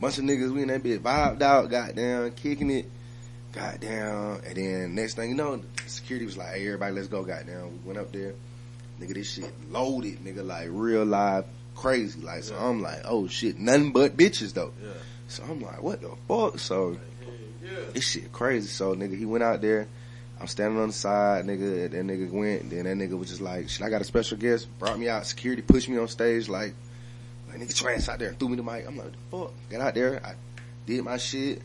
bunch of niggas. We in that bit vibed out. Goddamn, kicking it. Goddamn. And then next thing you know, security was like, hey, everybody, let's go. Goddamn. We went up there. Nigga, this shit loaded. Nigga, like real live, crazy. Like, so Yeah. I'm like, oh shit, nothing but bitches though. Yeah. So I'm like, what the fuck? So Yeah. this shit crazy. So nigga, he went out there. I'm standing on the side, nigga. That nigga went. Then that nigga was just like, shit, I got a special guest. Brought me out. Security pushed me on stage. Like, like nigga, ass out there and threw me the mic. I'm like, what the fuck? Got out there. I did my shit.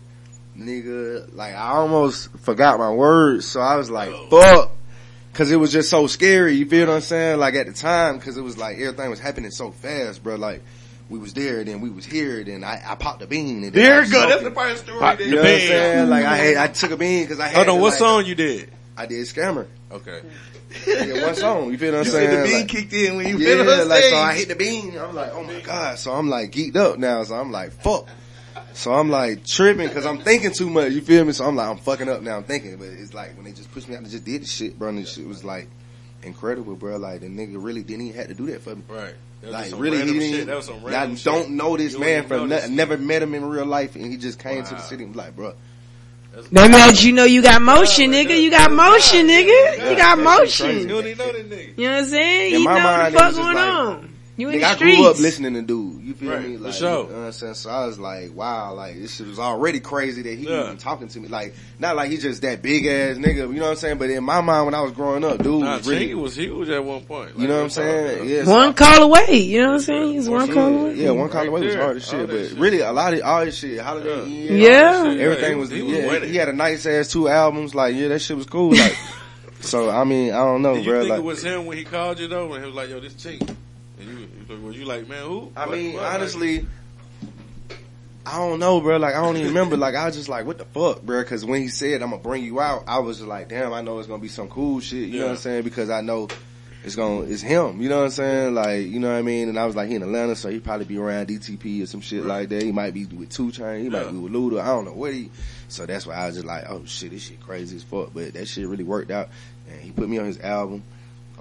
Nigga, like I almost forgot my words. So I was like, fuck. Cause it was just so scary. You feel what I'm saying? Like at the time, cause it was like everything was happening so fast, bro. Like we was there, then we was here, then I, I popped a bean. And There I you go. That's the it. part of the story. Pop that- You know what I'm saying? Like I had, I took a bean because I had. Hold on. What like- song you did? I did Scammer. Okay. Yeah, one song. You feel what I'm You saying? said the bean Like, kicked in when you yeah, fell on like so I hit the bean. I'm like, oh my god. So I'm like geeked up now. So I'm like, fuck. So I'm like tripping because I'm thinking too much. You feel me? So I'm like, I'm fucking up now. I'm thinking, but it's like when they just pushed me out and just did the shit, bro. And the shit was like incredible, bro. Like the nigga really didn't even have to do that for me. Right. That Like really, he didn't. shit. That was some I random don't shit. know this You man wouldn't from ne- never met him in real life, and he just came to the city and was like, bro, That means you know you got motion, nigga. You got motion, nigga. You got You motion. don't even know that nigga. You know what I'm saying? In You my know what mind, the fuck just going like- on. You in Nigga, the I streets. grew up listening to dude. You feel Right, me? for Like, sure. You know what I'm saying? So I was like, wow, like this shit was already crazy that he Yeah. even talking to me. Like, not like he's just that big ass nigga. You know what I'm saying? But in my mind, when I was growing up, dude Nah, was really. Chingy was huge at one point. you know what I'm saying? Yeah. so- One call away. You know what I'm saying? He's one call away. yeah, one call Right away was hard as shit, but shit. really a lot of all this shit, Holidae In, Yeah. all Yeah, everything he was, was- he was yeah, he had a nice ass two albums, like yeah, that shit was cool, like. so I mean, I don't know, Did you bro. think Like, it was him when he called you though? When he was like, "Yo, this Chingy," and you, you was you like, "Man, who?" I What- mean, what? Like, honestly, I don't know, bro. Like, I don't even remember. Like, I was just like, what the fuck, bro? Because when he said, I'm gonna bring you out, I was just like, damn, I know it's gonna be some cool shit. You know what I'm saying? Because I know it's gonna, it's him. You know what I'm saying? Like, you know what I mean? And I was like, he in Atlanta, so he probably be around DTP or some shit like that. He might be with Two Chain. He might be with Luda. I don't know what he. So that's why I was just like, oh shit, this shit crazy as fuck. But that shit really worked out. And he put me on his album.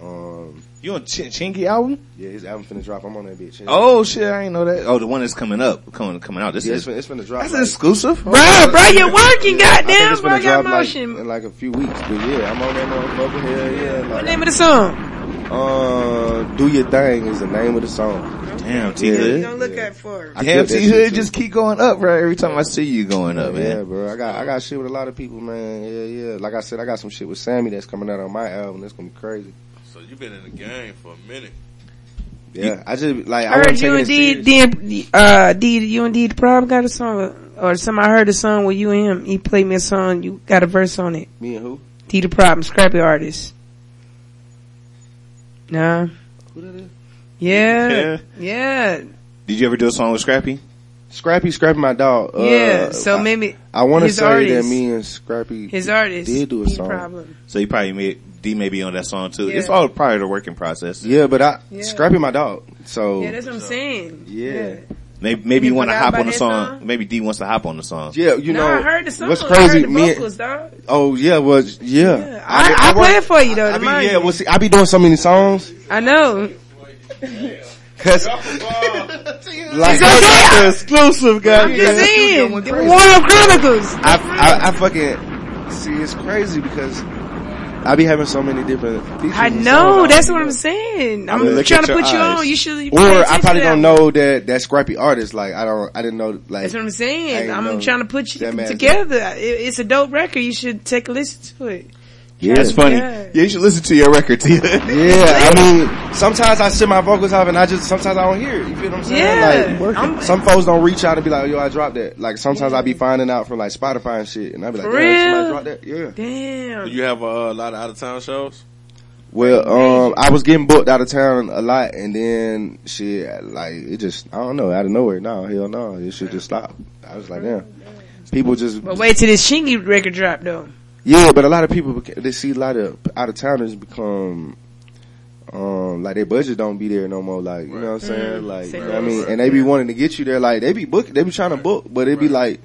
Um, You on Ch- Chingy album? yeah, his album finna drop. I'm on that bitch. Oh shit, I ain't know that. Oh, the one that's coming up, coming coming out. This yeah, it's is finna, it's finna drop. That's like- exclusive. Bro, bro, you're working, I think goddamn, it's bro. gonna got drop like, motion. in like a few weeks, but yeah, I'm on that motherfucker. Hell yeah! What Like, name of the song? uh, do your thing is the name of the song. Damn, T You Hood. don't look at for him. I Damn, killed that T Hood just keep going up, bro. Every time I see you going up, Yeah, man. bro. I got I got shit with a lot of people, man. Yeah, yeah. Like I said, I got some shit with Sammy that's coming out on my album. That's gonna be crazy. So you've been in the game for a minute. Yeah, I just like I I heard wasn't you and D. D, uh, D, you and D, the problem got a song, or some I heard a song with you and him. He played me a song. You got a verse on it. Me and who? D, the problem, scrappy artist. Nah. Who that is? Yeah. Yeah. Yeah. Did you ever do a song with Scrappy? Scrappy, Scrappy, my dog. Uh, Yeah. So I, maybe I want to his say that me and Scrappy his artist. did do a song. problem. So he probably made, D may be on that song too. Yeah. It's all part of the working process. Yeah, but I Yeah. Scrappy, my dog. So Yeah, that's what I'm saying. Yeah. Maybe, maybe You you want to hop on the song. song? Maybe D wants to hop on the song. yeah, you nah, know I heard the song. what's I crazy? heard the me, vocals, dog. oh yeah, well yeah. Yeah. I, I, work- play it for you though. I to be, yeah, you. well see, I be doing so many songs I know. cause like the exclusive guy. I'm just saying. The crazy. Chronicles. I, I I fucking see it's crazy because I be having so many different. I know. That's what I'm saying. I'm trying to put you eyes. on. You should. Or I probably don't know that that scrappy artist. Like I don't, I didn't know. Like That's what I'm saying. I'm trying to put you together. It, it's a dope record. You should take a listen to it. Yeah, That's funny. Yeah. Yeah, you should listen to your record, T. Yeah, I mean, sometimes I sit my vocals off and I just sometimes I don't hear it. You feel what I'm saying? Yeah. like I'm- some folks don't reach out and be like, "Yo, I dropped that." Like sometimes I be finding out from like Spotify and shit, and I be like, "Damn, somebody dropped that." Yeah. Damn. Do You have uh, a lot of out of town shows. Well, um, I was getting booked out of town a lot, and then shit, like it just, I don't know, out of nowhere. No, hell no, it should just stop. I was like, damn. People just, But wait till this Shingy record drop though. Yeah, but a lot of people they see a lot of out of towners become. Um, like their budget don't be there no more. Like you know what I'm saying? Mm, like you know what I mean, and they be wanting to get you there. Like they be book, they be trying to book, but it be like,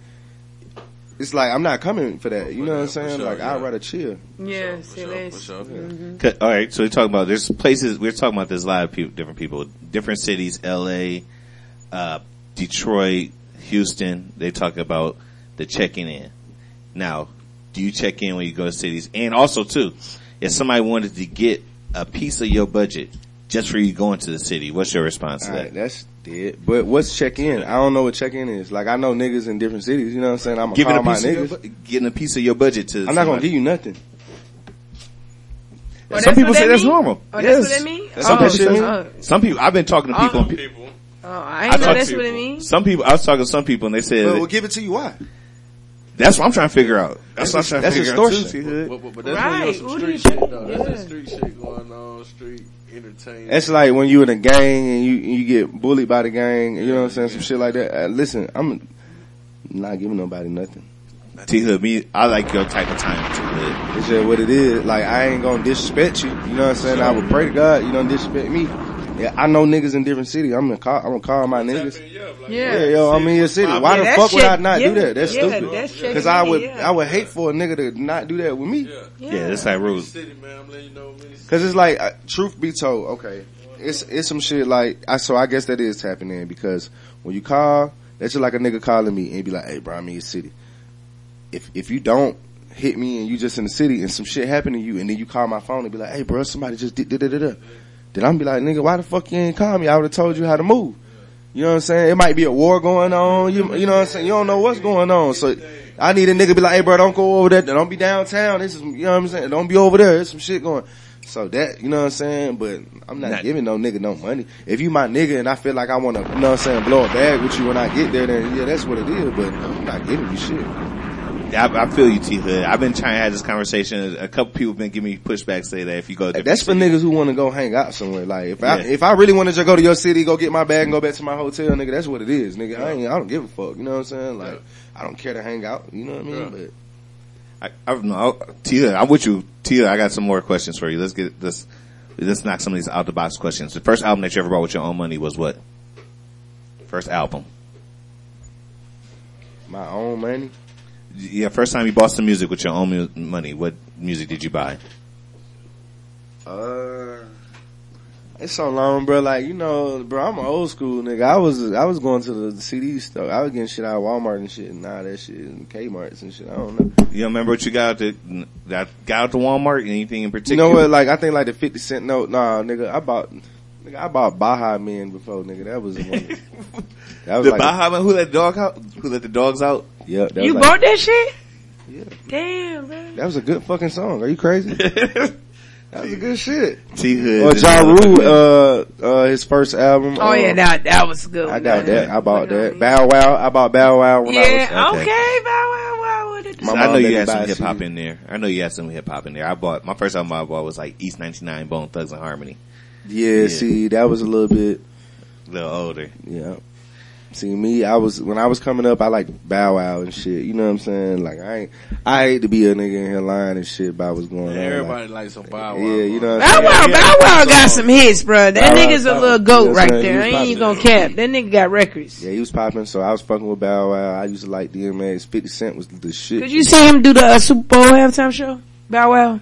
it's like I'm not coming for that. You know what I'm saying? sure, like yeah. I'd rather chill. Yeah, For say sure, less. for sure. Cut- All right, so we're talking about there's places we're talking about. There's a lot of people, different people, different cities. L.A., uh, Detroit, Houston. They talk about the checking in. Now, do you check in when you go to cities? And also, too, if somebody wanted to get a piece of your budget just for you going to the city, what's your response to Alright, that? that's dead. But what's check in? I don't know what check in is. Like I know niggas in different cities. You know what I'm saying? I'm Giving call a my piece of your, niggas. bu- getting a piece of your budget to. I'm not gonna give you nothing. Oh, Some people say that that's mean? normal. Oh, Yes. that's what that mean? Some oh, people say- oh, Some people. I've been talking to people. Oh. People. oh, I I ain't know that's to what it means. Some people. I was talking to some people and they said But we'll give it to you. Why? That's what I'm trying to figure out. That's, That's what I'm that's trying to figure out extortion. too, But, but, but that's Right. when you're some Who do you street shit though. That's Yeah. that street shit going on, street entertainment. That's like when you in a gang and you you get bullied by the gang. You know what I'm saying? Some shit like that. Uh, listen, I'm not giving nobody nothing. T Hood, me, I like your type of time, T Hood. It's just what it is. Like I ain't gonna disrespect you. You know what I'm saying? I would pray to God you don't disrespect me. Yeah, I know niggas in different cities. I'm gonna call. I'm gonna call my niggas. Yeah. Yeah, yo, I'm in your city. Why Yeah, the that fuck would I not yeah, do that? That's yeah, stupid. that's shit Cause I would, yeah. I would hate for a nigga to not do that with me. yeah. Yeah, that's like rude. City, man. I'm letting you know. Cause it's like, uh, truth be told, okay, it's it's some shit like, I so I guess that is tapping in because when you call, that's just like a nigga calling me and be like, hey, bro, I'm in your city. If if you don't hit me and you just in the city and some shit happen to you and then you call my phone and be like, hey, bro, somebody just did da da da da, then I'm be like, nigga, why the fuck you ain't call me? I would have told you how to move. You know what I'm saying? It might be a war going on. You you know what I'm saying? You don't know what's going on. So I need a nigga be like, hey, bro, don't go over there. Don't be downtown. This is you know what I'm saying? Don't be over there. There's some shit going. So that, you know what I'm saying? But I'm not, Not- giving no nigga no money. If you my nigga and I feel like I want to, you know what I'm saying, blow a bag with you when I get there, then yeah, that's what it is. But I'm not giving you shit. I, I feel you, T Hood. I've been trying to have this conversation. A couple people have been giving me pushback, say that if you go, to That's for niggas who want to go hang out somewhere. Like if I if I really want to go to your city, go get my bag and go back to my hotel, nigga, that's what it is, nigga. I ain't, I don't give a fuck. You know what I'm saying? Like I don't care to hang out. You know what I mean? Yeah. But I, I don't know. T Hood, I'm with you. T Hood, I got some more questions for you. Let's get this. Let's knock some of these out the box questions. The first album that you ever bought with your own money was what? First album. my own money. Yeah, first time you bought some music with your own mu- money. What music did you buy? Uh, it's so long, bro. Like you know, bro, I'm an old school nigga. I was I was going to the CD store. I was getting shit out of Walmart and shit, and all that shit, and Kmart's and shit. I don't know. You don't remember what you got out the that got out to Walmart? Anything in particular? You know what? Like I think like the fifty cent note. Nah, nigga, I bought Nigga, I bought Baha Men before, nigga. That was one. That was The like, Baha Man, who let the dog out? Who let the dogs out? yeah, that You was like, bought that shit? Yeah. Damn, bro. that was a good fucking song. Are you crazy? that was a good shit. T Hood. Or Ja Rule, uh, uh, his first album. Oh uh, yeah, that that was good. I one. got that. I bought that. Bow Wow. I bought Bow Wow when Yeah, I was. okay. okay, Bow Wow Wow with I know you me had buy some hip hop in there. I know you had some hip hop in there. I bought my first album I bought was like East ninety nine Bone Thugs and Harmony. Yeah, Yeah. see, that was a little bit. A little older. Yeah. See me, I was when I was coming up, I like Bow Wow and shit. You know what I'm saying? Like I ain't, I hate to be a nigga in here lying and shit about what's going on. Everybody Like, likes some Bow Wow. yeah, you know. What Bow Wow. Bow Wow got some hits, bro. That Bow Wow nigga's a little goat Yes, right there. I ain't even gonna cap. That nigga got records. Yeah, he was popping, so I was fucking with Bow Wow. I used to like DMX. Fifty Cent was the shit. Did you see him do the uh, Super Bowl halftime show? Bow Wow.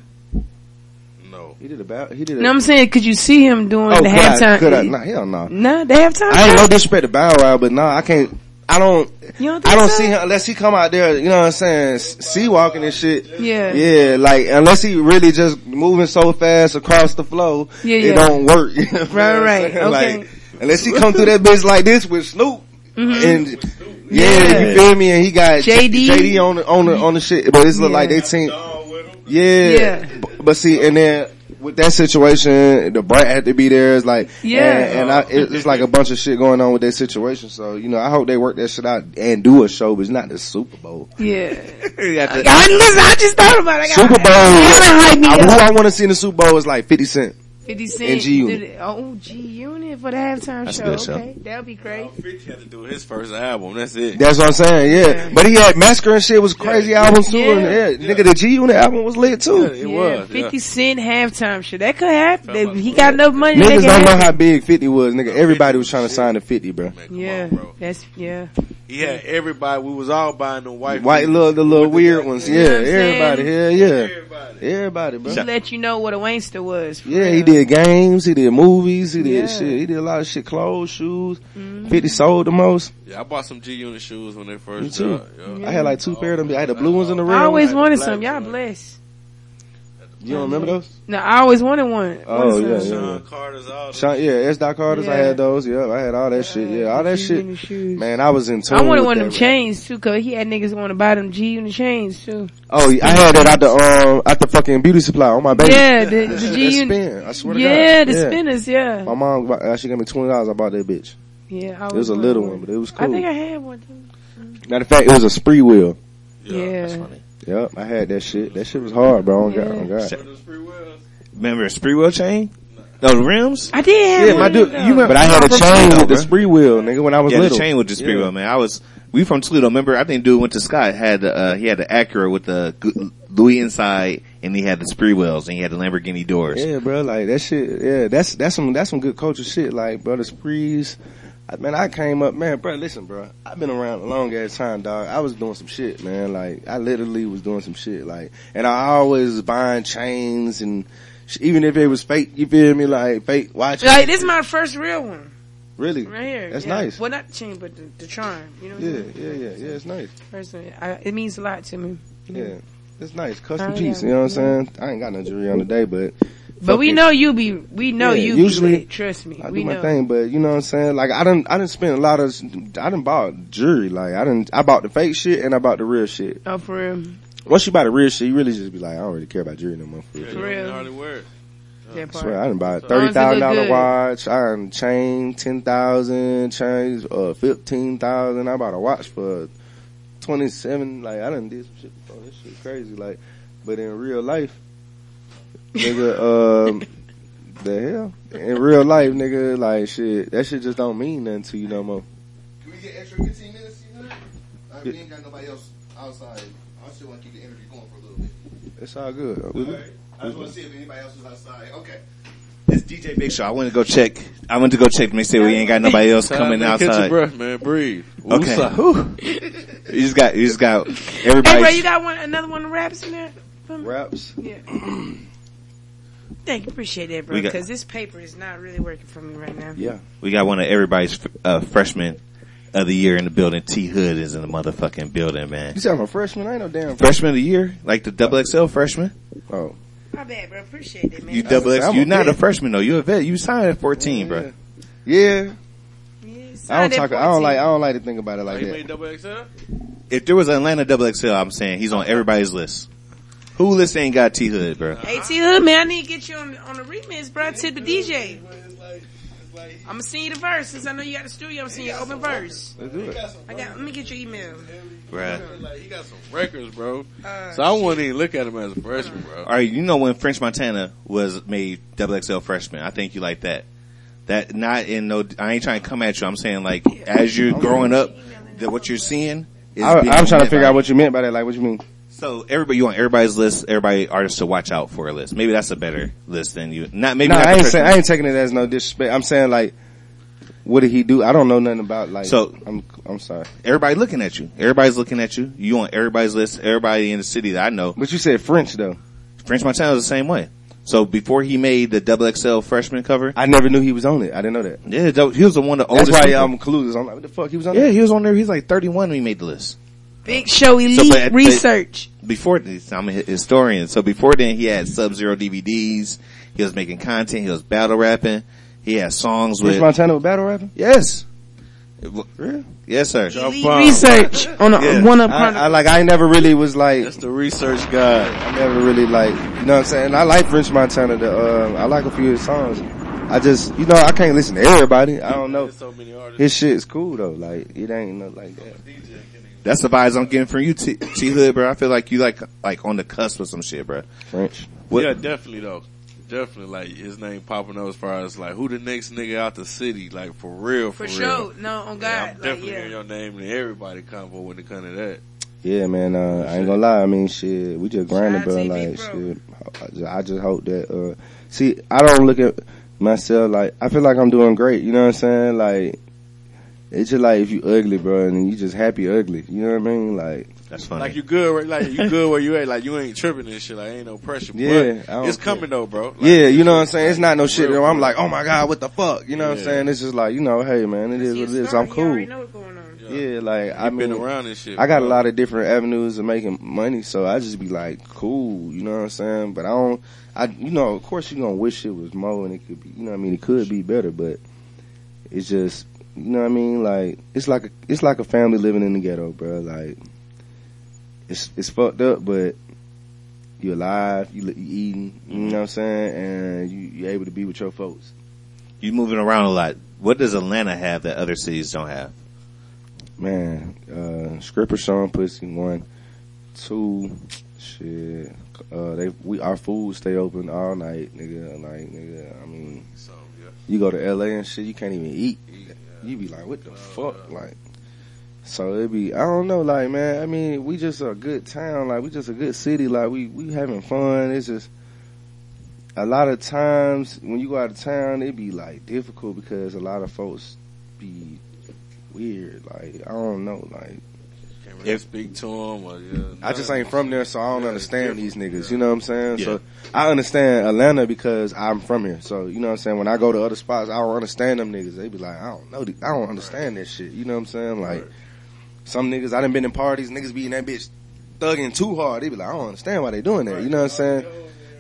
No. He did about. He did. You know what I'm saying? Could you see him doing oh, the could halftime? I? Could I? Nah, hell no. No, the halftime I ain't show? no disrespect to Bow Wow, but nah, I can't. I don't. You don't think I don't so? see him unless he come out there. You know what I'm saying? s- C-walking and shit. Yeah. Yeah, like unless he really just moving so fast across the flow, Yeah, yeah. it don't work. You know what Right, I'm right, saying? okay. Like unless he come through that bitch like this with Snoop and yeah, Mm-hmm. Yeah. you feel me? And he got JD. JD on the on the on the shit, but it's look Yeah. like they team. Dog with him. Yeah. Yeah. But see, and then with that situation, Da Brat had to be there. It's like, Yeah. and, and I, it, it's like a bunch of shit going on with that situation. So, you know, I hope they work that shit out and do a show, but it's not the Super Bowl. Yeah. Got I, listen, I just thought about it. I Super Bowl. Y'all hype me I, who. I want to see in the Super Bowl is like 50 Cent. 50 Cent. and G Unit. did it. Oh, G Unit for the halftime That's a show. good show. Okay. That'll be great. 50 had to do his first album. That's it. That's what I'm saying, yeah. Yeah. But he had Massacre and shit was crazy albums too. Yeah. And yeah, nigga, the G Unit album was lit too. Yeah, it yeah, was. 50 yeah. Cent halftime show. That could happen. He got enough money. to Niggas don't know how big 50 was, nigga. Everybody was trying to sign to 50, bro. Man, come Yeah, on, bro. that's yeah. He had everybody. We was all buying the white. White people little, the little with weird the- ones. You know Yeah, what everybody. Hell yeah. Everybody. Everybody, bro. He let you know what a Wangster was. for Yeah, he did games, he did movies, he did Yeah. shit, he did a lot of shit, clothes, shoes. Mm-hmm. 50 sold the most. Yeah, I bought some G Unit shoes when they first Me too. dropped. Yeah. I had like two pair of them. I had the blue ones and the red I always ones. Wanted the some. Y'all one. blessed. You don't remember those? No, I always wanted one. Oh, yeah, yeah. Sean Carter's all Sean, yeah, S. Dot Carter's, I had those. Yeah, I had all that shit. Yeah, all that G shit. Shoes. Man, I was in tune I wanted with one of them man. chains too, cause he had niggas want to buy them G Unit chains too. Oh, I had that at the, um, at the fucking beauty supply on my baby. Yeah, the, the G that Unit. spin. I swear to Yeah, God. the spinners. Yeah, My mom, bought- uh, she gave me $20. I bought that bitch. yeah. I was It was a little one, but it was cool. I think I had one too. Matter of fact, it was a Sprewell. Yeah, That's funny. Yep, I had that shit. That shit was hard, bro. On God, Yeah. on God. Remember a Sprewell chain? No, the rims? I did have Yeah, my dude, you remember, but I had a chain Toledo, with the Sprewell, nigga, when I was Yeah, little. the chain with the spree Yeah. wheel, man. I was, we from Toledo. Remember, I think dude went to Scott, had uh, he had the Acura with the Louis inside, and he had the Sprewells, and he had the Lamborghini doors. Yeah, bro, like that shit. Yeah, that's that's some that's some good culture shit. Like, bro, the sprees. I, man, I came up, man, bro. Listen, bro, I've been around a long ass time, dog. I was doing some shit, man. Like, I literally was doing some shit. Like, and I always buying chains and sh- even if it was fake, you feel me? Like fake watches. Like this is my first real one really, right here. That's yeah. nice. Well, not the chain, but the, the charm. You know. What Yeah, I'm saying? yeah, yeah, yeah. It's nice. One. I, it means a lot to me. Yeah, it's nice. Custom Oh, piece. yeah. You know what I'm saying? I ain't got no jewelry on today, but But we it. know you be. We know Yeah, you. usually, be trust me. I we do my know. thing, but you know what I'm saying? Like I didn't, I didn't spend a lot of, I didn't bought jewelry. Like I didn't, I bought the fake shit and I bought the real shit. Oh, for real. Once you buy the real shit, you really just be like, I don't really care about jewelry no more. For real. Yeah, For you real. hardly wear I swear, I didn't buy a long thirty as it thousand look dollar good. watch. I done chain ten thousand, chains uh fifteen thousand. I bought a watch for twenty seven. Like I done did some shit before. This shit crazy. Like, but in real life, nigga, um, the hell in real life, nigga, like shit, that shit just don't mean nothing to you no more. Can we get extra 15 minutes? You know? Uh, we ain't got nobody else outside. I still want to keep the interview going for a little bit. It's all good. Alright. I just want to see if anybody else is outside. Okay. It's DJ Big Cheaux. I went to go check. I went to go check. They say we ain't got nobody else coming Time to Catch your breath, man. Breathe. Okay. Woosah. Whew. You just got, you just got Hey, everybody. bro, you got one, another one of raps in there? Raps. Yeah. Thank you, appreciate that, bro. We got- Because this paper is not really working for me right now. Yeah. We got one of everybody's uh, freshman of the year in the building. T Hood is in the motherfucking building, man. You said I'm a freshman. I ain't no damn. Freshman of the year, like the double XL freshman. Oh. My bad, bro. Appreciate it, man. You double X. I'm You're not a vet. freshman though. You're a vet. You signed at 14, bro. Yeah, Yeah, I don't talk. I don't like. I don't like to think about it Oh, like he that. made double XL? If there was an Atlanta double XL, I'm saying he's on everybody's list. Who list ain't got T Hood, bro? Hey T Hood, man, I need to get you on on the remix, bro. To the DJ. I'm gonna send you the verse since I know you got the studio. I'm gonna send you open verse. Let's do it. I got. Let me get your email. Bruh. Like, he got some records, bro. Uh, So I wouldn't even look at him as a freshman, bro. All right, you know when French Montana was made double XL freshman. I think you like that. That not in no. I ain't trying to come at you. I'm saying like as you're growing up, that what you're seeing. Is I, being I'm trying to figure by- out what you meant by that. Like, what you mean? So everybody, you want everybody's list, everybody artists to watch out for a list. Maybe that's a better list than you. Not maybe. No, not I ain't saying. I ain't taking it as no disrespect. I'm saying like, what did he do? I don't know nothing about like. So- I'm. I'm sorry. Everybody looking at you. Everybody's looking at you. You on everybody's list. Everybody in the city that I know. But you said French though. French Montana was the same way. So before he made the double XL freshman cover, I never knew he was on it. I didn't know that. yeah, he was the one of the That's oldest. why. I'm clueless. I'm like, what the fuck? He was on yeah, it. he was on there. He's like 31 when he made the list. Big Cheaux Elite So, but- but- Research. Before this, I'm a historian. So before then, he had Sub Zero DVDs. He was making content. He was battle rapping. He had songs French with Montana with battle rapping. yes, Really? yes, sir. Elite. Research on a, Yeah. one up. I, I like. I never really was like. That's the research guy. I never really like, you know what I'm saying? I like French Montana. The, uh, I like a few of his songs. I just, you know, I can't listen to everybody. I don't know. There's so many artists. His shit's cool though. Like, it ain't no like that. That's the vibes I'm getting from you, T, T Hood, bro. I feel like you like like on the cusp of some shit, bro. French. What- Yeah, definitely though. Definitely like his name popping up as far as like who the next nigga out the city, like for real, for, For real. sure. No, on Yeah, God. I'm like, definitely yeah. hearing your name and everybody combo when it comes to that. Yeah, man. Uh, I ain't gonna lie. I mean, shit. We just grinding, Shout bro. Like, TV shit. I just, I just hope that. Uh, see, I don't look at myself like. I feel like I'm doing great. You know what I'm saying? Like, it's just like if you ugly, bro, and you just happy ugly. You know what I mean? Like, That's funny. Like you good, right? Like you good where you at? Like you ain't tripping and shit. Like ain't no pressure. Yeah, but it's care. coming though, bro. Like, yeah, you know what I'm saying? It's not no shit. real, where I'm like, oh my god, what the fuck? You know what I'm saying? It's just like, you know, hey man, it is what it is. I'm cool. already know what's going on. Yeah, like I I've been around this shit. I got a lot of different avenues of making money, so I just be like, cool, you know what I'm saying? But I don't, I, you know, of course you're gonna wish it was more and it could be, you know what I mean? It could be better, but it's just, you know what I mean? Like, it's like a, it's like a family living in the ghetto, bro. Like, it's, it's fucked up, but you're alive, you, li- you eating, you know what I'm saying? And you, you're able to be with your folks. you moving around a lot. What does Atlanta have that other cities don't have? Man, uh, Scripper Sean Pussy one, two, shit. Uh, they we our food stay open all night, nigga. Like nigga, I mean, So yeah. you go to LA and shit, you can't even eat. You be like, what the fuck, like. So it be, I don't know, like man. I mean, we just a good town, like we just a good city, like we we having fun. It's just a lot of times when you go out of town, it be like difficult because a lot of folks be weird. Like I don't know, like If- speak to him. Or, yeah, I just ain't from there, so I don't Yeah, understand these niggas. You know what I'm saying? Yeah. So I understand Atlanta because I'm from here. So you know what I'm saying? When I go to other spots, I don't understand them niggas. They be like, I don't know, I don't understand that shit. You know what I'm saying? Like some niggas, I done been in parties, niggas be in that bitch thugging too hard. They be like, I don't understand why they doing that. You know what I'm saying?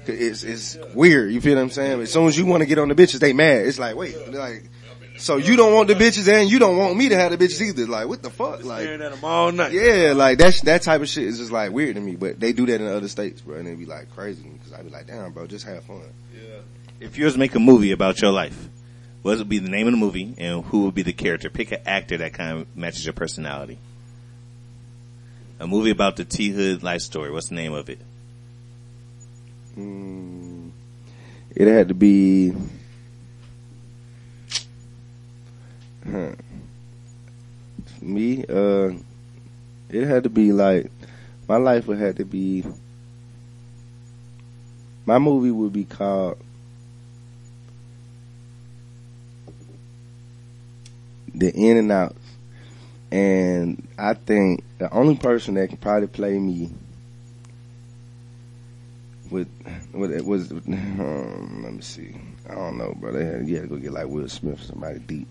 It's it's weird. You feel what I'm saying? But as soon as you want to get on the bitches, they mad. It's like, wait, like. So you don't want the bitches and you don't want me to have the bitches either. Like, what the fuck? Like, Staring at him all night. yeah, like that that type of shit is just like weird to me. But they do that in other states, bro, and it'd be like crazy because I'd be like, damn, bro, just have fun. Yeah. If you was to make a movie about your life, what would be the name of the movie and who would be the character? Pick an actor that kind of matches your personality. A movie about the T Hood life story. What's the name of it? Mm, it had to be. Huh. Me, uh, it had to be like my life would have to be. My movie would be called The In and Out, and I think the only person that can probably play me with what it was um, let me see. I don't know, bro. They had, you had to go get like Will Smith or somebody deep.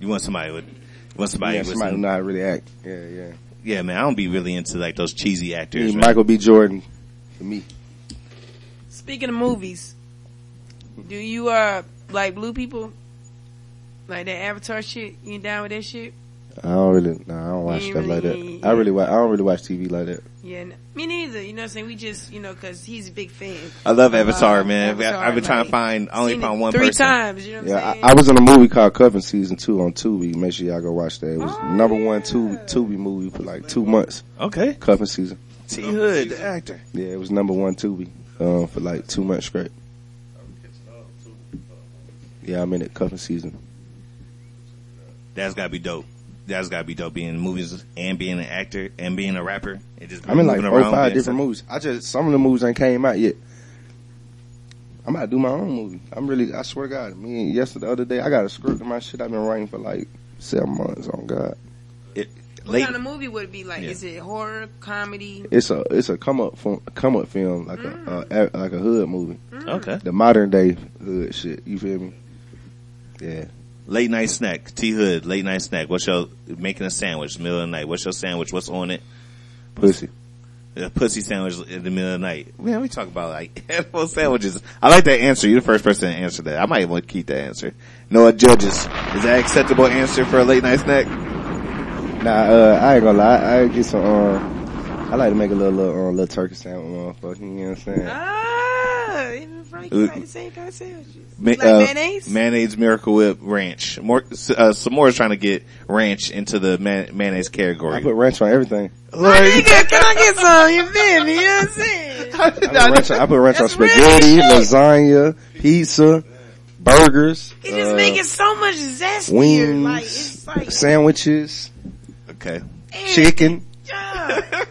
You want somebody with, you want somebody yeah, with somebody who some, know how to really act. Yeah, yeah. yeah, man. I don't be really into like those cheesy actors. right? Michael B. Jordan for me. Speaking of movies, do you uh like blue people? Like that Avatar shit? You down with that shit? I don't really, nah, I don't watch You stuff like that. really- I really, wa- I don't really watch TV like that. Yeah, n- me neither. You know what I'm saying? We just, you know, cause he's a big fan. I love Uh, Avatar, man. Avatar, I've been trying to find, I only found one three person. times. You know what Yeah, I'm saying? I, I was in a movie called Coven Season 2 on Tubi. Make sure y'all go watch that. It was Oh, number one yeah. Tubi, Tubi movie for like two months. Okay. Coven Season. T Hood, the actor. Yeah, it was number one Tubi, um, for like two months straight. Yeah, I'm in it, Coven Season. That's gotta be dope. That's gotta be dope being in movies and being an actor and being a rapper and just I'm in like moving four or five different stuff. movies. I just, some of the movies ain't came out yet. I'm about to do my own movie. I'm really, I swear to God, me and yesterday, the other day, I got a script of my shit I've been writing for like seven months on God. what Late, kind of movie would it be like? Yeah. Is it horror, comedy? It's a, it's a come up, film, come up film, like Mm. a, uh, like a hood movie. okay. The modern day hood shit. You feel me? Yeah. Late night snack. T Hood, late night snack. What's your, making a sandwich, middle of the night. What's your sandwich? What's on it? Pussy. A pussy sandwich in the middle of the night. Man, we talk about like edible sandwiches. I like that answer. You're the first person to answer that. I might want to keep that answer. Noah judges. Is that acceptable answer for a late night snack? Nah, uh, I ain't gonna lie. I, I get some, um, I like to make a little, little, um, little turkey sandwich, motherfucker. You know what I'm saying? Ah, even Frank, you like the same kind of sandwiches. Ma- like uh, mayonnaise? Mayonnaise Miracle Whip ranch. More, uh, some more is trying to get ranch into the man, mayonnaise I category. put ranch on everything. My nigga, can I get some? You feel me? You know what I'm saying? I put ranch on, I put ranch on spaghetti, lasagna, pizza, burgers, It just uh, make it so much zestier. wings, Like, it's like, sandwiches, okay. man, chicken. Yeah,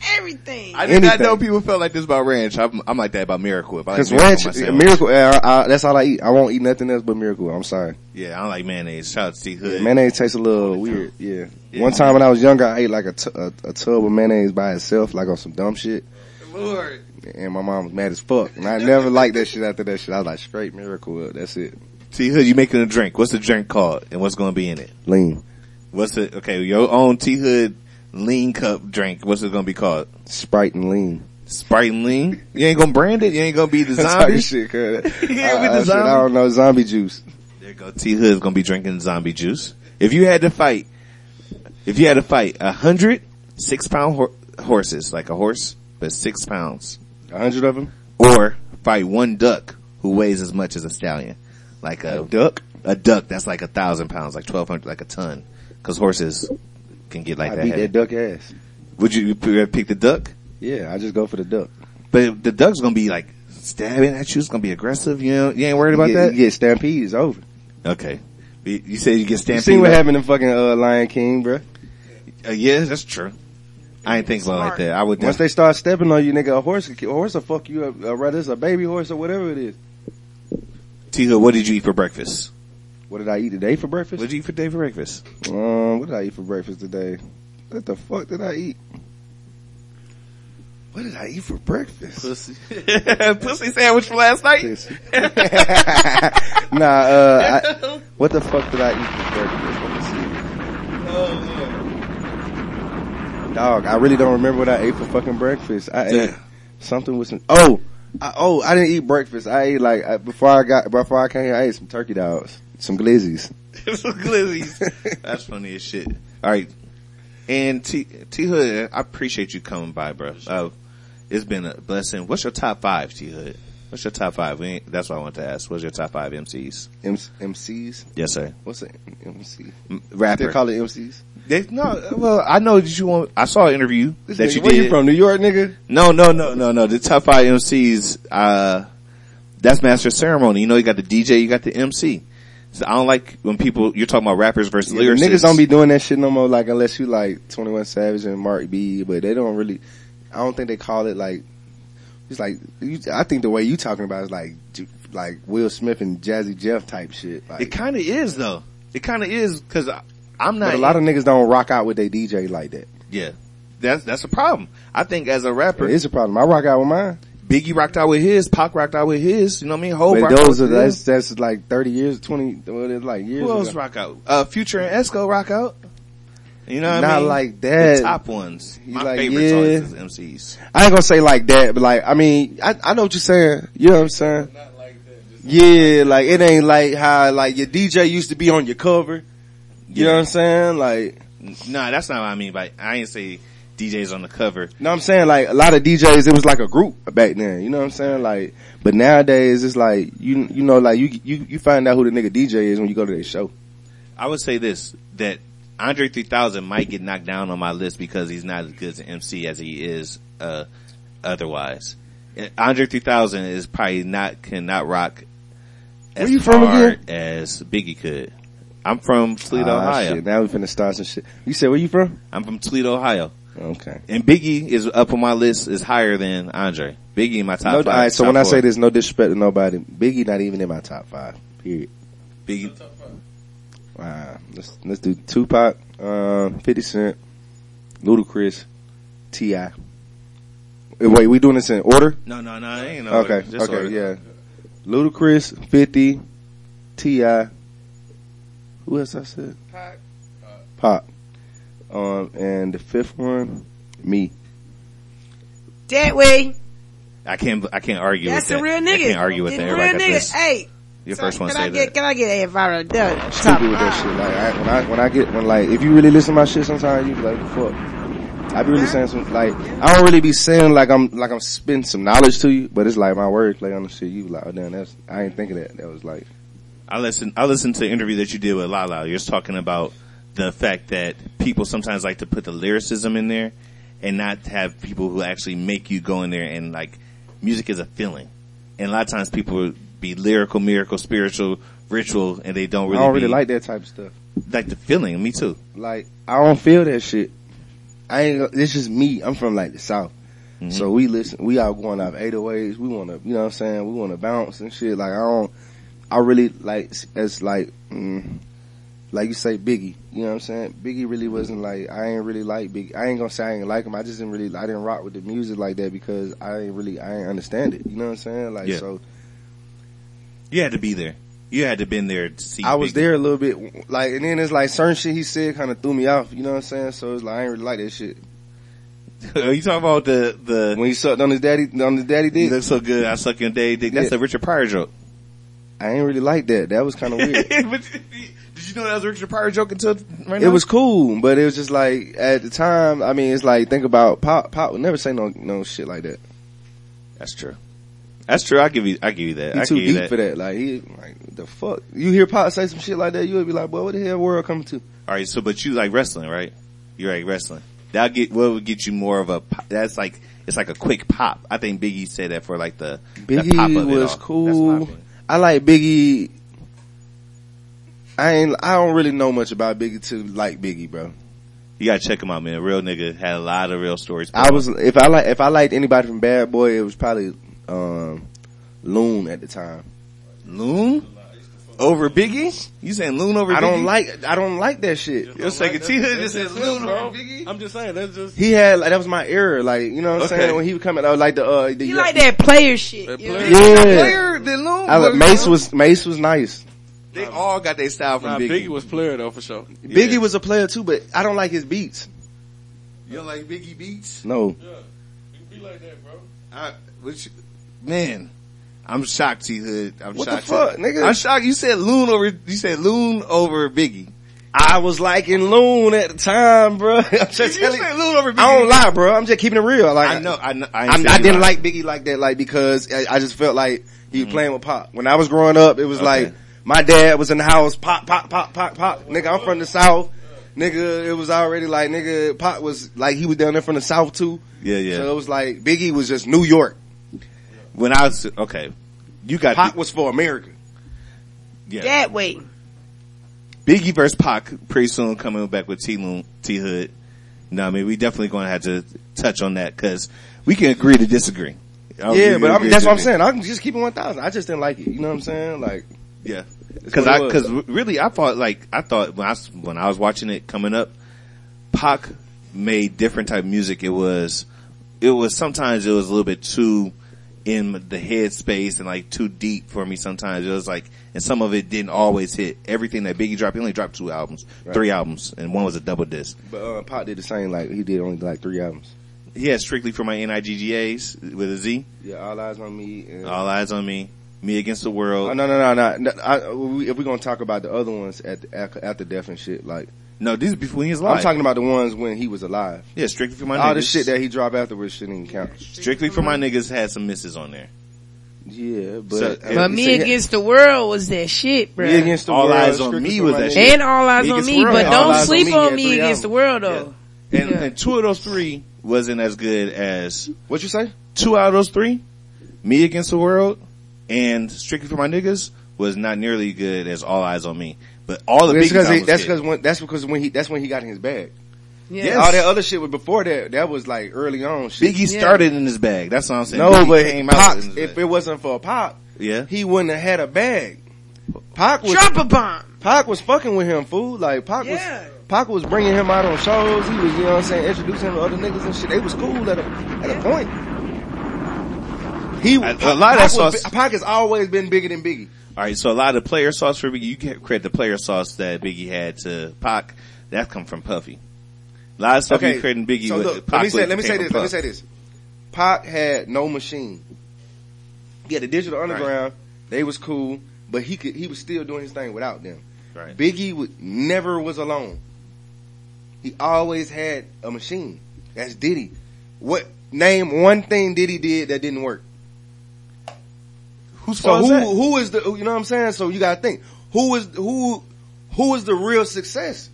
everything. I did not know people felt like this about ranch. I'm, I'm like that about Miracle Whip. I like Cause Miracle ranch, on my sandwich. miracle, uh, uh, that's all I eat. I won't eat nothing else but miracle. I'm sorry. Yeah, I don't like mayonnaise. Shout out to T Hood. Mayonnaise tastes a little weird. Yeah. Yeah. One time when I was younger, I ate like a, t- a, a tub of mayonnaise by itself, like on some dumb shit. Lord. And my mom was mad as fuck. And I never liked that shit after that shit. I was like, straight miracle. Whip. That's it. T Hood, you making a drink. What's the drink called and what's going to be in it? Lean. What's it? Okay, your own T Hood lean cup drink. What's it going to be called? Sprite and lean. Sprite and lean? You ain't going to brand it? You ain't going to be the zombie? shit, I, with I, the I zombie. don't know. Zombie juice. There you go. T Hood's gonna be drinking zombie juice. If you had to fight, if you had to fight a hundred six pound hor- horses, like a horse, but six pounds, A hundred of them. or fight one duck who weighs as much as a stallion, like a, A duck. a duck that's like a thousand pounds, like twelve hundred, like a ton, because horses can get like I that. beat that duck ass. Would you pick the duck? Yeah, I just go for the duck. But the duck's gonna be like stabbing at you. It's gonna be aggressive. You know, you ain't worried about you get, that. You get stampede. It's over. Okay. You you said you get You stampede. seen what happened in fucking uh, Lion King, bro? Uh, yeah, that's true. I ain't think about like that. I would. Once they start stepping on you, nigga, a horse, a horse will fuck you up. Uh, whether it's a baby horse or whatever it is. T Hood, what did you eat for breakfast? What did I eat today for breakfast? What did you eat for day for breakfast? Um, what did I eat for breakfast today? What the fuck did I eat? What did I eat for breakfast? Pussy. Pussy sandwich from last night. Nah, uh, I, what the fuck did I eat for breakfast? Let me see. Dog, I really don't remember what I ate for fucking breakfast. I ate something with some. Oh, I, oh, I didn't eat breakfast. I ate like before I got before I came here. I ate some turkey dogs, some glizzies. Some glizzies. That's funny as shit. All right. And T T Hood, I appreciate you coming by, bro. Uh, it's been a blessing. What's your top five, T Hood? What's your top five? That's what I want to ask. What's your top five MCs? M- MCs. Yes, sir. What's an MC? M- They Rapper. call it MCs. They, no, well, I know that you want. I saw an interview This that nigga, you where did. you from? New York, nigga. No, no, no, no, no. The top five MCs, uh, that's master ceremony. You know, you got the DJ, you got the MC. So I don't like when people, you're talking about rappers versus Yeah, lyricists. niggas don't be doing that shit no more. Like unless you like Twenty One Savage and Mark B, but they don't really. I don't think they call it like. It's like you, I think the way you talking about is like like Will Smith and Jazzy Jeff type shit. Like, It kind of is though. It kind of is because I'm not. but a lot of niggas don't rock out with their DJ like that. yeah, that's that's a problem. I think as a rapper, It's a problem. I rock out with mine, Biggie rocked out with his, Pac rocked out with his. You know what I mean? Whole but rocked those out are with his. that's that's like thirty years, twenty. Well, it's like years. Who else ago. rock out? Uh, Future and Esco rock out. You know what Not I mean? like The that. top ones. You My like, favorite yeah. songs is MCs. I ain't gonna say like that, but like, I mean, I, I know what you're saying. You know what I'm saying? Like that, Yeah, like it ain't like how like your DJ used to be on your cover. You know what I'm saying? Like, Nah, that's not what I mean. By I ain't say DJs on the cover. know what I'm saying? Like a lot of DJs, it was like a group back then. You know what I'm saying? Like, but nowadays it's like you you know like you you you find out who the nigga DJ is when you go to their show. I would say this that Andre 3000 might get knocked down on my list because he's not as good as an MC as he is uh, otherwise. Andre 3000 is probably not cannot rock as Where you from again? as Biggie could. I'm from Toledo, Ah, Ohio. Shit, now we finna start some shit. You said where you from? I'm from Toledo, Ohio. Okay. And Biggie is up on my list is higher than Andre. Biggie in my top No, five. all right, so top when I say this, no disrespect to nobody. Biggie not even in my top five. Period. Biggie, Wow. Let's let's do Tupac, um, Fifty Cent, Ludacris, Ti. Wait, we doing this in order? no, no, no, I ain't no Okay, order. Just okay, order. yeah. Ludacris, Fifty, Ti. Who else I said? Pac. Pop. Um, and the fifth one, me. That way. I can't, I can't argue That's with a that. real I can't argue with It's that. a Everybody real got nigga. this. Hey. Your so first one can say I get, that. Can I get a viral done? Top Stupid with that shit. Like I, when I when I get when like if you really listen to my shit, sometimes you be like, fuck. I be really saying some like I don't really be saying like I'm like I'm spitting some knowledge to you, but it's like my wordplay on the shit. You be like, oh damn, that's I ain't thinking that. That was like I listen. I listened to the interview that you did with Lala. You're just talking about the fact that people sometimes like to put the lyricism in there, and not have people who actually make you go in there and like music is a feeling. And a lot of times people be lyrical, miracle, spiritual, ritual, and they don't really I don't really be- like that type of stuff. like the feeling. Me too. Like I don't feel that shit. I ain't. It's just me. I'm from like the south. Mhm. So we listen, we all going off 808s. We want to, you know what I'm saying? We want to bounce and shit. Like I don't, I really like, It's like, mm, like you say Biggie, you know what I'm saying? Biggie really wasn't like, I ain't really like Biggie. I ain't gonna say I ain't like him. I just didn't really, I didn't rock with the music like that because I ain't really, I ain't understand it. You know what I'm saying? Like, Yeah. so You had to be there. You had to been there to see. I was there a little bit, like, and then it's like certain shit he said kind of threw me off. You know what I'm saying? So it's like, I ain't really like that shit. Are you talking about the the? When he sucked on his daddy, on his daddy You dick, look so good. I suck your daddy dick. That's Yeah. a Richard Pryor joke. I ain't really like that. That was kind of weird. But you know that was a Richard Pryor joke until right It was cool, but it was just like at the time. I mean, it's like think about Pop. Pop would never say no no shit like that. That's true. That's true. I give you. I give you that. He I too give you deep that. for that. Like he like the fuck. You hear Pop say some shit like that, you would be like, boy, what the hell world coming to? All right. So, but you like wrestling, right? You like wrestling. That get what would get you more of a. pop- That's like it's like a quick pop. I think Biggie said that for like the the pop Biggie of it was all. That's cool. my. I like Biggie. I ain't. I don't really know much about Biggie to like Biggie, bro. You gotta check him out, man. Real nigga had a lot of real stories. I was if I like if I liked anybody from Bad Boy, it was probably um Loon at the time. Loon over Biggie. You saying Loon over? I Biggie? don't like I don't like that shit. You're saying T Hood just said Loon over Biggie. I'm just saying that's just He had like that was my era, like you know what I'm Okay. saying when he was coming out like the uh the You like that player shit. That you player- Yeah. Player than Loon. I, like- Mase was Mase was nice. They all got their style from nah, Biggie. Biggie was player though for sure. Biggie was a player too, but I don't like his beats. You don't like Biggie beats? No, Yeah, you be like that, bro. I, which, man, I'm shocked, T Hood. I'm What the shocked. fuck, nigga? I'm shocked. You said Loon over. You said Loon over Biggie. I was liking Loon at the time, bro. I'm just You telling said Loon over Biggie. I don't lie, bro. I'm just keeping it real. Like I know. I know. I, I, ain't I didn't you like Biggie like that, like because I, I just felt like he was playing with Pop. When I was growing up, it was Mm-hmm. Okay. like my dad was in the house, pop, pop, pop, pop, pop. Nigga, I'm from the south. Nigga, it was already like nigga, Pop was like he was down there from the south too. Yeah, yeah. So it was like Biggie was just New York. When I was okay, you got Pop was for America. yeah. That way. Biggie versus Pac pretty soon coming back with T Loon T Hood. No, I mean we definitely going to have to touch on that because we can agree to disagree. Yeah, but I mean, that's what I'm saying. I can just keep it 1,000. I just didn't like it. You know what I'm saying? Like, Yeah, because I because really I thought like I thought when I when I was watching it coming up, Pac made different type of music. It was it was sometimes it was a little bit too in the head space and like too deep for me sometimes. It was like, and some of it didn't always hit everything that Biggie dropped. He only dropped two albums, three albums, and one was a double disc. But uh, Pop did the same. Like he did only like three albums. He had strictly for my NIGGAs with a Z. Yeah, all eyes on me. And, All eyes on me. Me against the world. Oh, no, no, no, no. no I, we, if we're gonna talk about the other ones at the, after, after death and shit, like No, these are before he was alive. I'm talking about the ones when he was alive. yeah, strictly for my All niggas. the shit that he dropped afterwards shouldn't even count. strictly for my niggas had some misses on there. Yeah, but So- But you me say- against the world was that shit, bro. me against the All world. Eyes on Me was that shit. And all eyes Me on me, but don't Eyes on sleep Me on me three against the world though. And, Yeah. and two of those three wasn't as good as What you say? two out of those three, Me Against the World and Strictly for My Niggas was not nearly good as All Eyes on Me. But all the That's big because he, that's because when that's because when he that's when he got in his bag. Yeah. Yes. All that other shit was before that. That was like early on shit. Biggie Yeah. started in his bag. That's what I'm saying. no, Biggie but came out Pac, in if it wasn't for Pop, yeah, he wouldn't have had a bag. Pac was Drop a bomb. Pac was fucking with him, fool. Like Pac Yeah. was Pac was bringing him out on shows. He was, you know what I'm saying, introducing him to other niggas and shit. They was cool at a at a point. He A- a lot of that sauce- was, Pac has always been bigger than Biggie. All right, so a lot of the player sauce for Biggie, you can't credit the player sauce that Biggie had to Pac. That come from Puffy. A lot of stuff you crediting Biggie so with. look, Pac let me say, let me say this. Let me say this. Pac had no machine. He had the digital underground. They was cool, but he could. He was still doing his thing without them. Right. Biggie would never was alone. He always had a machine. That's Diddy. What name one thing Diddy did that didn't work? Who's So who that? who is the you know what I'm saying? So you gotta think who is who who is the real success?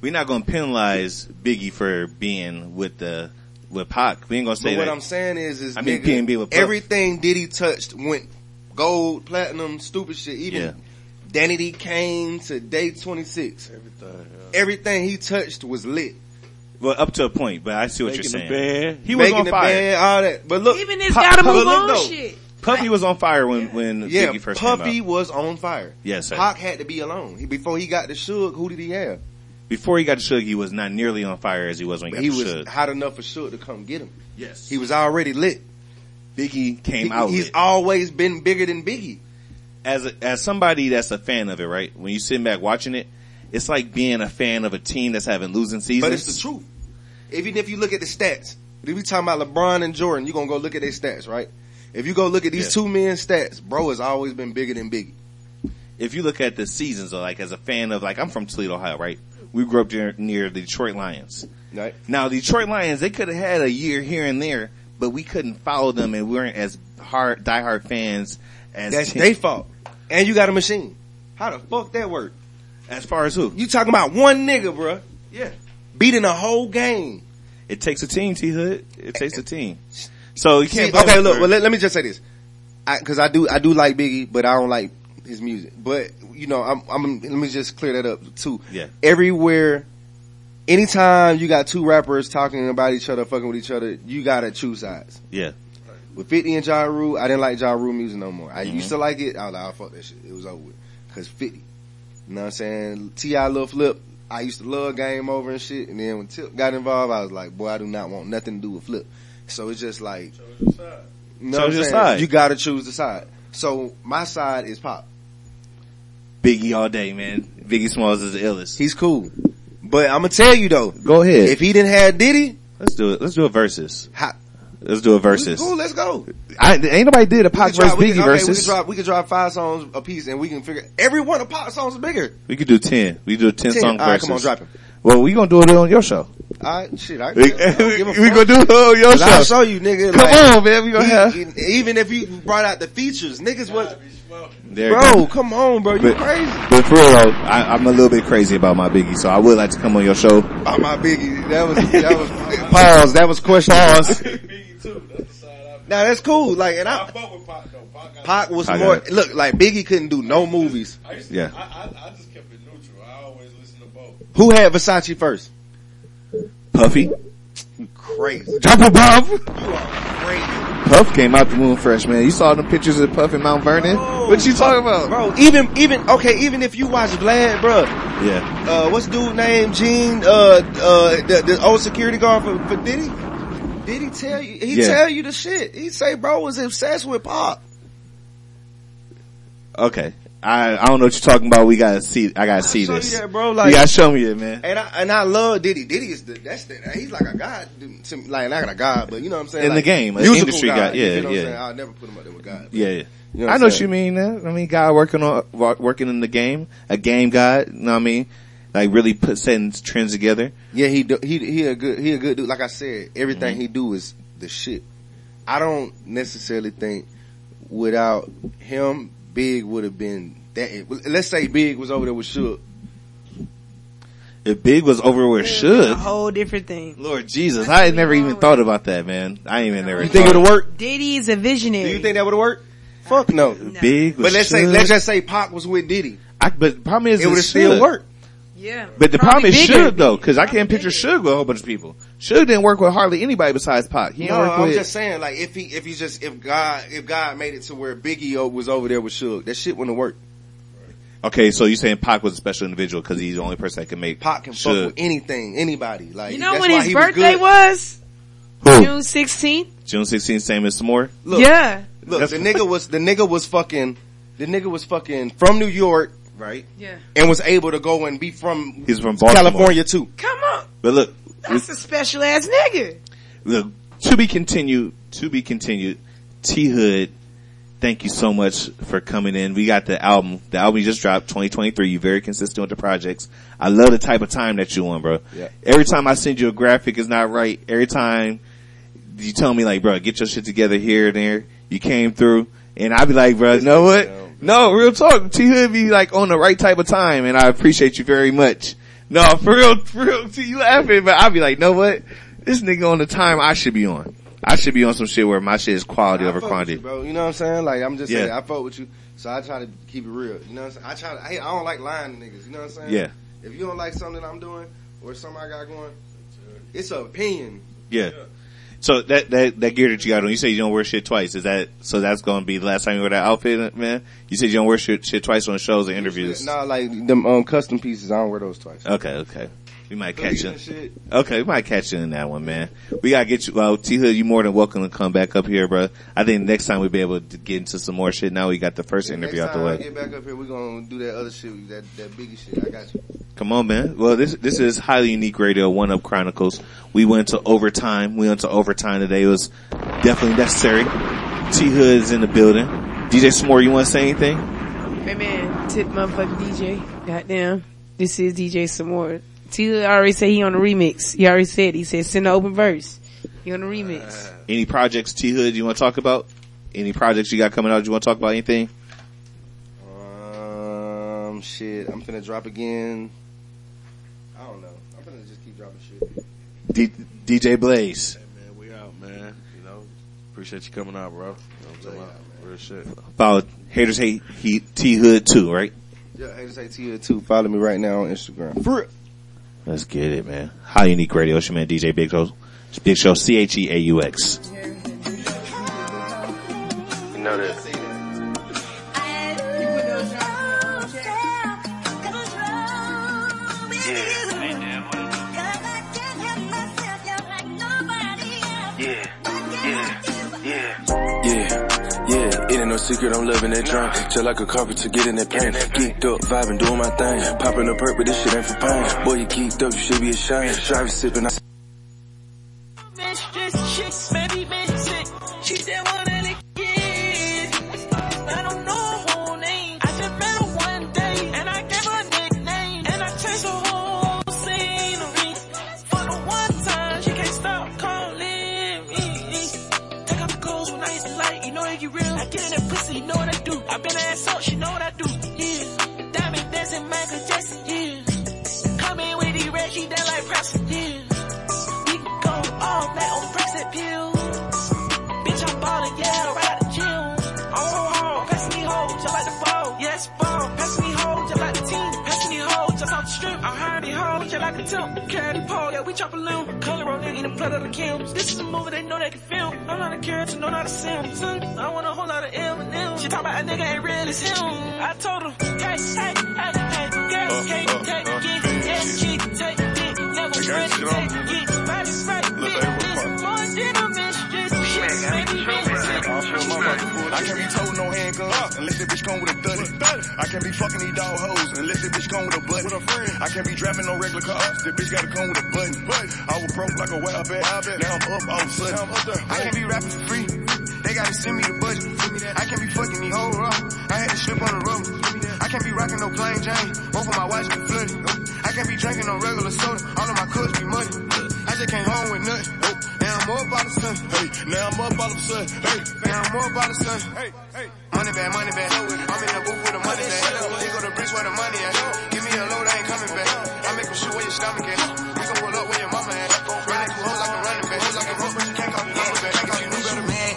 We're not gonna penalize Biggie for being with the with Pac. We ain't gonna say But what that. I'm saying is, is I mean, nigga, P&B with Puff. everything Diddy touched went gold, platinum, stupid shit. Even Yeah. Danity Kane to day 26. Everything. Everything he touched was lit. well, up to a point, but I see what Making you're the saying. band. He was Making on the fire. band, all that. But look, Even this Puff- gotta but move on though, shit. Puffy was on fire when when Yeah, Biggie first Puffy came out. Puffy was on fire. Yes, sir. Pac had to be alone. He, before he got the Suge, who did he have? Before he got to Suge, he was not nearly on fire as he was when he But got he to was Suge. hot enough for Suge to come get him. Yes, He was already lit. Biggie came He- out. he's lit. always been bigger than Biggie. as a, as somebody that's a fan of it, right? When you sit back watching it, it's like being a fan of a team that's having losing seasons. But it's the truth. Even if you look at the stats, if we talking about LeBron and Jordan, you're gonna go look at their stats, right? If you go look at these Yeah. two men's stats, bro has always been bigger than Biggie. If you look at the seasons, though, like as a fan of, like I'm from Toledo, Ohio, right? We grew up near, near the Detroit Lions. Right? Now, the Detroit Lions, they could have had a year here and there, but we couldn't follow them and we weren't as hard, diehard fans as That's their fault. And you got a machine. How the fuck that work? as far as who? You talking about one nigga, bro. Yeah. beating a whole game. It takes a team, T Hood. It takes a team. So you can't. blame okay, look, well, let, let me just say this. I, cause I do, I do like Biggie, but I don't like his music. But, you know, I'm, I'm, let me just clear that up too. Yeah. Everywhere, anytime you got two rappers talking about each other, fucking with each other, you gotta choose sides. yeah. With 50 and Ja Rule, I didn't like Ja Rule music no more. I Mhm. used to like it. I was like, oh, fuck that shit. It was over with. Cause 50. You know what I'm saying? T.I. Lil Flip, I used to love Game Over and shit. And then when Tip got involved, I was like, boy, I do not want nothing to do with Flip. So it's just like, you know Choose your side. You gotta choose the side. So my side is Pop. Biggie all day, man. Biggie Smalls is the illest. He's cool. But I'm gonna tell you though, Go ahead. if he didn't have Diddy, let's do it. Let's do a versus. how, Let's do a versus. cool, let's go. I, ain't nobody did a We Pac could drop- versus we Biggie could- okay, We versus. could drop, we could drop five songs a piece and we can figure, every one of Pop songs is bigger. We could do ten. We do a ten, 10. song All right, versus. come on, drop him. Well, we gonna do it on your show. Alright, shit, I, We, I don't give a we gonna do it on your 'Cause I'll show. show you, nigga. Come like, on, man. We gonna have. even if you brought out the features, niggas was, There bro, go. come on, bro, you But- crazy. But for real though, I, I'm a little bit crazy about my Biggie, so I would like to come on your show. Oh, my biggie, that was, that was, pause, that was question. Pause. Biggie too. That's the side I. Now that's cool, like, and I I, fuck with Pac though. Pac. Pac was I more, look, like Biggie couldn't do no movies. I used to, Yeah. I, I, I just kept it neutral. I always listen to both. Who had Versace first? Puffy, Crazy. drop a bomb. Crazy. Puff came out the moon fresh, man. You saw them pictures of Puff in Mount Vernon. Oh. what you talking about? Bro, even, even, okay, even if you watch Vlad, bro, Yeah, uh, what's dude name? Gene, uh, uh, the, the old security guard for, for Diddy? Did he tell you? He Yeah. tell you the shit. He say bro was obsessed with Pop. Okay. I, I don't know what you're talking about. We gotta see, I gotta see this. that, bro, you gotta show me it, man. And I and I love Diddy. Diddy is the that's the he's like a god to me, like not a god, but you know what I'm saying. In the game, an musical industry god, god, you yeah, what I'm yeah. saying? I'll never put him up there with God. Yeah. You know what I know what you mean. Man. I mean, guy working on working in the game, a game guy. You know what I mean? Like really put setting trends together. Yeah, he do, he he a good he a good dude. Like I said, everything Mm-hmm. he do is the shit. I don't necessarily think without him, Big would have been that. Let's say Big was over there with Suge. If Big was over where should A whole different thing. Lord Jesus, I had never even thought about that, man. I ain't even never. You think it would have worked? Diddy is a visionary. Do you think that would have worked? Fuck no. Big? But let's say let's just say Pac was with Diddy. I, but the problem is It would have still Suge. Worked. Yeah. But the problem is bigger. Suge though, because I can't picture Suge with a whole bunch of people. Suge didn't work with hardly anybody besides Pac. He didn't No, work I'm with. just saying, like if he if he just if God if God made it to where Biggie O was over there with Suge, that shit wouldn't have worked. Okay, so you're saying Pac was a special individual because he's the only person that can make Pac can fuck with anything, anybody. Like You know that's when his birthday was, was? Who? June 16th? June 16th, same as Samore. Look, yeah. look, the nigga was the nigga was fucking the nigga was fucking from New York, right? Yeah. And was able to go and be from He's from Baltimore. California too. Come on. But look, That's a special ass nigga. look, to be continued, to be continued. T Hood, thank you so much for coming in. We got the album. The album you just dropped, 2023. You're very consistent with the projects. I love the type of time that you on, bro. Yeah. Every time I send you a graphic is not right. Every time you tell me like, bro, get your shit together here and there. You came through and I'd be like, bro, you know what? No, real talk. T Hood be like on the right type of time and I appreciate you very much. No, for real, for real, T, you laughing, but I be like, know what? This nigga on the time I should be on. I should be on some shit where my shit is quality I over quantity. you, bro. You know what I'm saying? Like I'm just Yeah. saying, I fuck with you, so I try to keep it real. You know what I'm saying? I try to. Hey, I don't like lying to niggas. You know what I'm saying? Yeah. If you don't like something I'm doing or something I got going, it's an opinion. Yeah. So that, that, that gear that you got on, you say you don't wear shit twice. Is that, so that's gonna be the last time you wear that outfit, man? You said you don't wear shit, shit twice on shows and interviews. Nah, like them um, custom pieces, I don't wear those twice. Okay, okay. We might catch you. Okay, we might catch you in that one, man. We gotta get you, well, T Hood, you more than welcome to come back up here, bro. I think next time we'll be able to get into some more shit. Now we got the first interview Next out the time I way. get back up here, we're gonna do that other shit, that that biggie shit. I got you. Come on, man. Well, this this is highly unique radio, One Up Chronicles. We went to overtime. We went to overtime today. It was definitely necessary. T Hood is in the building. DJ Samore, you want to say anything? Hey man, tip motherfucking DJ. Goddamn. This is DJ Samore. T Hood already said he on the remix. He already said, he said send the open verse. He on the remix. Any projects, T Hood, you want to talk about? Any projects you got coming out? You want to talk about anything? Um, shit, I'm finna drop again. I don't know. I'm finna just keep dropping shit. D- DJ Blaz. Man, we out, man. You know, appreciate you coming out, bro. You know what I'm talking about? Real shit. Follow Haters Hate Heat T Hood too, right? Yeah, haters say T Hood too. Follow me right now on Instagram. For real. Let's get it, man. High Unique Radio. It's your man DJ Big Cheaux. Big Cheaux C H E A U X. You know that. No secret I'm loving that drink. Just like a carpenter in that pain. Geeked up, vibing, doing my thing. Popping a perk, but this shit ain't for pain. Boy, you geeked up, you should be ashamed. Driving, sipping, I She said one of the kids. I don't know her I get in that pussy, you know what I do. I been ass up, she know what I do. Yeah, diamond dancing, Michael Jackson. Yeah, come in with these red, she down like Preston. Yeah, we can go all night on Brexit pills. and Paul, yeah, we chop a limb. Color on nigga, the blood of the kiln. This is a movie they know they can film. I'm not a character, know not a sim. I want a whole lot of M and M. She talk about a nigga ain't real, as him. I told him, hey, hey, hey, hey, gas can't take it, ass cheek, take it, never ready, take it. Body's right, bitch, this is more than a bitch, this shit, baby, bitch. I can't be told bitch come with a thuddy. I can't be fucking these dog hoes unless the bitch come with a button. I can't be driving no regular cars. The bitch gotta come with a button. I was broke like a wild bet. Now I'm up all of a sudden. I can't be rapping for free. They gotta send me the budget. I can't be fucking these hoes raw. I had to slip on the rubber. I can't be rocking no plain Jane. Both of my wives be flooded. I can't be drinking no regular soda. All of my cups be muddy. I just came home with nothing. Now I'm more about the sun. Hey, now I'm up all of a sudden. Hey, now I'm more about the sun. Hey, hey. Money bag, money bag. I'm in the booth with the money bag. We go to bricks where the money at. Give me a load, I ain't coming back. I make them shoot where your stomach at. We gon' pull up where your mama at. Run like two hoes like a running back. Hoes like a hook, but you can't call me number back. Cause you knew better. mad,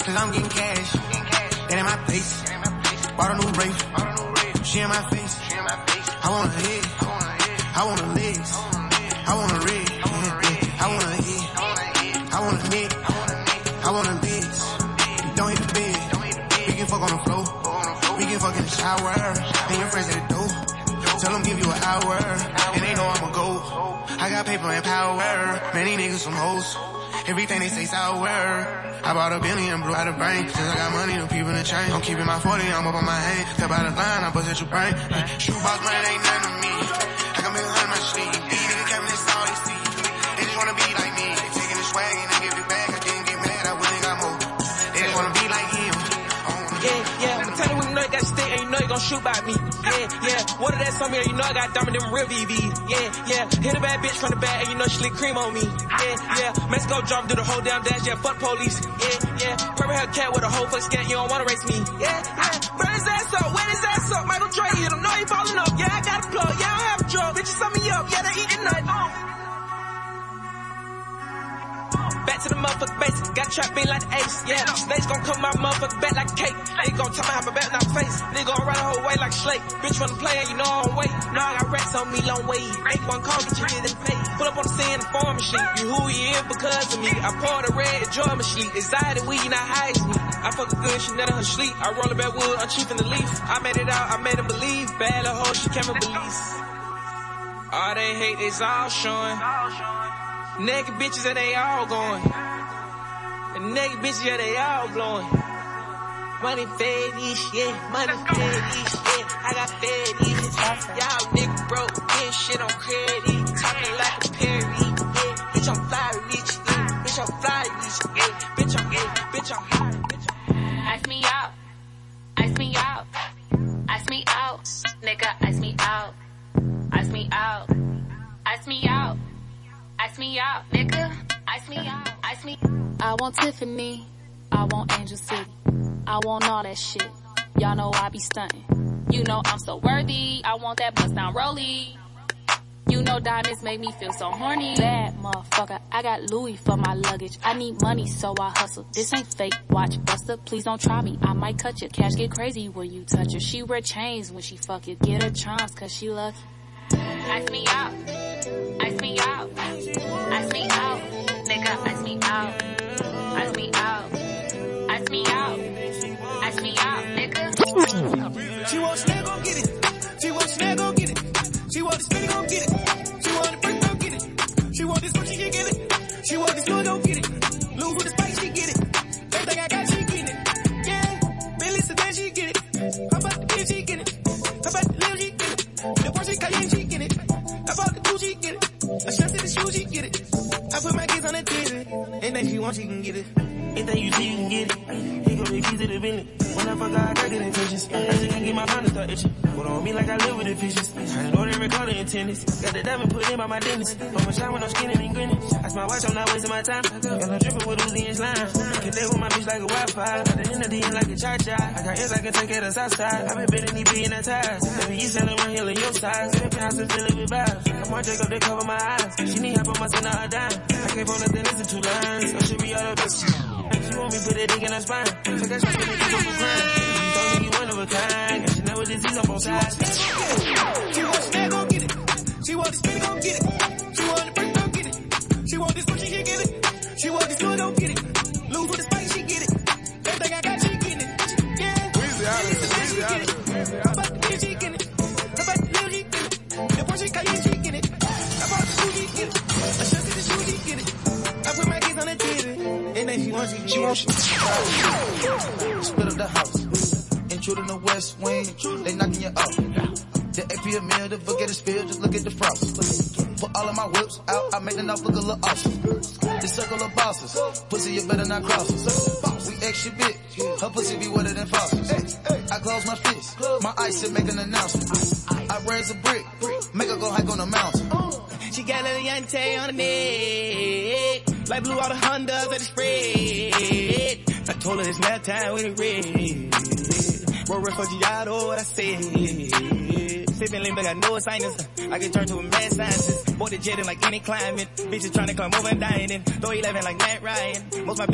cause I'm getting cash. That in my face. Bought a new Wraith. She in my face. Can fuck in the shower. And your friends at the door. Tell them give you an hour. And they know I'ma go. I got paper and power. Man, these niggas some hoes. Everything they say sour. I bought a billion, blew out the bank. Since I got money, the people in the chain. I'm keeping my 40, I'm up on my hand. Step out of line, I bust at your brain. Shoebox man ain't me. Yeah, yeah, what of that some here, you know I got diamond them real BBs. Yeah, yeah, hit a bad bitch from the back and you know she lick cream on me. Yeah, yeah, Mexico drop do the whole damn dash, yeah, fuck police. Yeah, yeah, purple hair cat with a whole fuck scat, you don't wanna race me. Yeah, yeah, burn his ass up, wet his ass up, Michael Dre hit him, know he falling up. Yeah, I got a plug, yeah, I have a drug, bitches sum me up, yeah, they eating nut. Back to the motherfucking base. Got trap beat like the ace. Yeah, snakes gon' come my motherfucking back like cake. They gon' tell me how my back not face. They gon' ride the whole way like slate. Bitch wanna play and you know I don't wait. Now I got racks on me long way. Make one call, get your hit and pay. Pull up on the scene, the form machine. You who you is because of me. I pour the red, enjoy my sleep. Anxiety, we not high me. I fuck a good, she let her sleep. I roll a bad wood, I'm chief in the leaf. I made it out, I made them believe. Bad little hoe, she can't believe. All they hate is all showing. Naked bitches and they all going. And naked bitches, yeah, they all blowing. Money fetish, yeah, money fetish, yeah. I got fetish. Y'all nigga broke, getting shit on credit. Talking like a Perry, yeah. Bitch, I'm fly rich, yeah. Bitch, I'm fly rich, yeah. Bitch, I'm, yeah. Bitch, I'm high, bitch, I'm Ice me out. Ice me out. Ice me out. Nigga, ice me out. Ice me out. Ice me out. Ice me out. Nigga, ice me out. Ice me I want Tiffany. I want Angel City. I want all that shit. Y'all know I be stunting. You know I'm so worthy. I want that bust down rollie. You know diamonds make me feel so horny. Bad motherfucker, I got Louis for my luggage. I need money, so I hustle. This ain't fake. Watch Buster, please don't try me. I might cut you. Cash get crazy when you touch her. She wear chains when she fuck you. Get her charms cause she lucky. Ice me out. Ice me out. Ice me out. Nigga, ice me out. The diamond put in by my dentist. Put my shine when I'm skinning and grinning. That's my watch, I'm not wasting my time. Got no dripping with Uzi and slime. Can live with my bitch like a Wi-Fi. Got the energy in like a cha-cha. I got ends I can take it to south side. I been bending these being at ties. Baby, you selling one hill in your size. Get a penthouse and it with vibes. I'm on Jacob, they cover my eyes. She need help, I'ma send a dime. I can't phone nothing, listen two lines. So she be all up this. She want me put that dick in her spine. So that she keep up with crime. You told me you one of a kind. Got you know with disease on both sides. Want gon' get it. She want the spin, gon' get it. She want the brick, gon' get it. She want this one, she can get it. She want this good, gon' get it. Lose with the spice, she get it. Everything I got, she get it. Yeah. Weezy out of here. Weezy out of here. How about the kid, she get it. How about the little, she get it. The Porsche Cayenne, she get it. How about the shoe, she get it. A shot the shoe, she get it. I put my kids on the TV. And then she wants, she, she wants. Split up the house. Intruder in the west wing, they knocking you out. The AP a meal, the book at his field, just look at the frost. Put all of my whips out, I make the knife look a little awesome. The circle of bosses, pussy you better not cross us. We extra big, her pussy be wetter than faucets. I close my fist, my ice and make an announcement. I raise a brick, make her go hike on the mountain. She got a Leontay on the neck. Like blue all the Hondas at the spread. I told her it's nap time with a red. Roll refugiado, oh, what I said. Sipping lean, but I know it's. I can turn to a mad scientist. Boy, the jetting like any climate. Bitches trying to climb over and dining. Throw 11 like Matt Ryan. Most my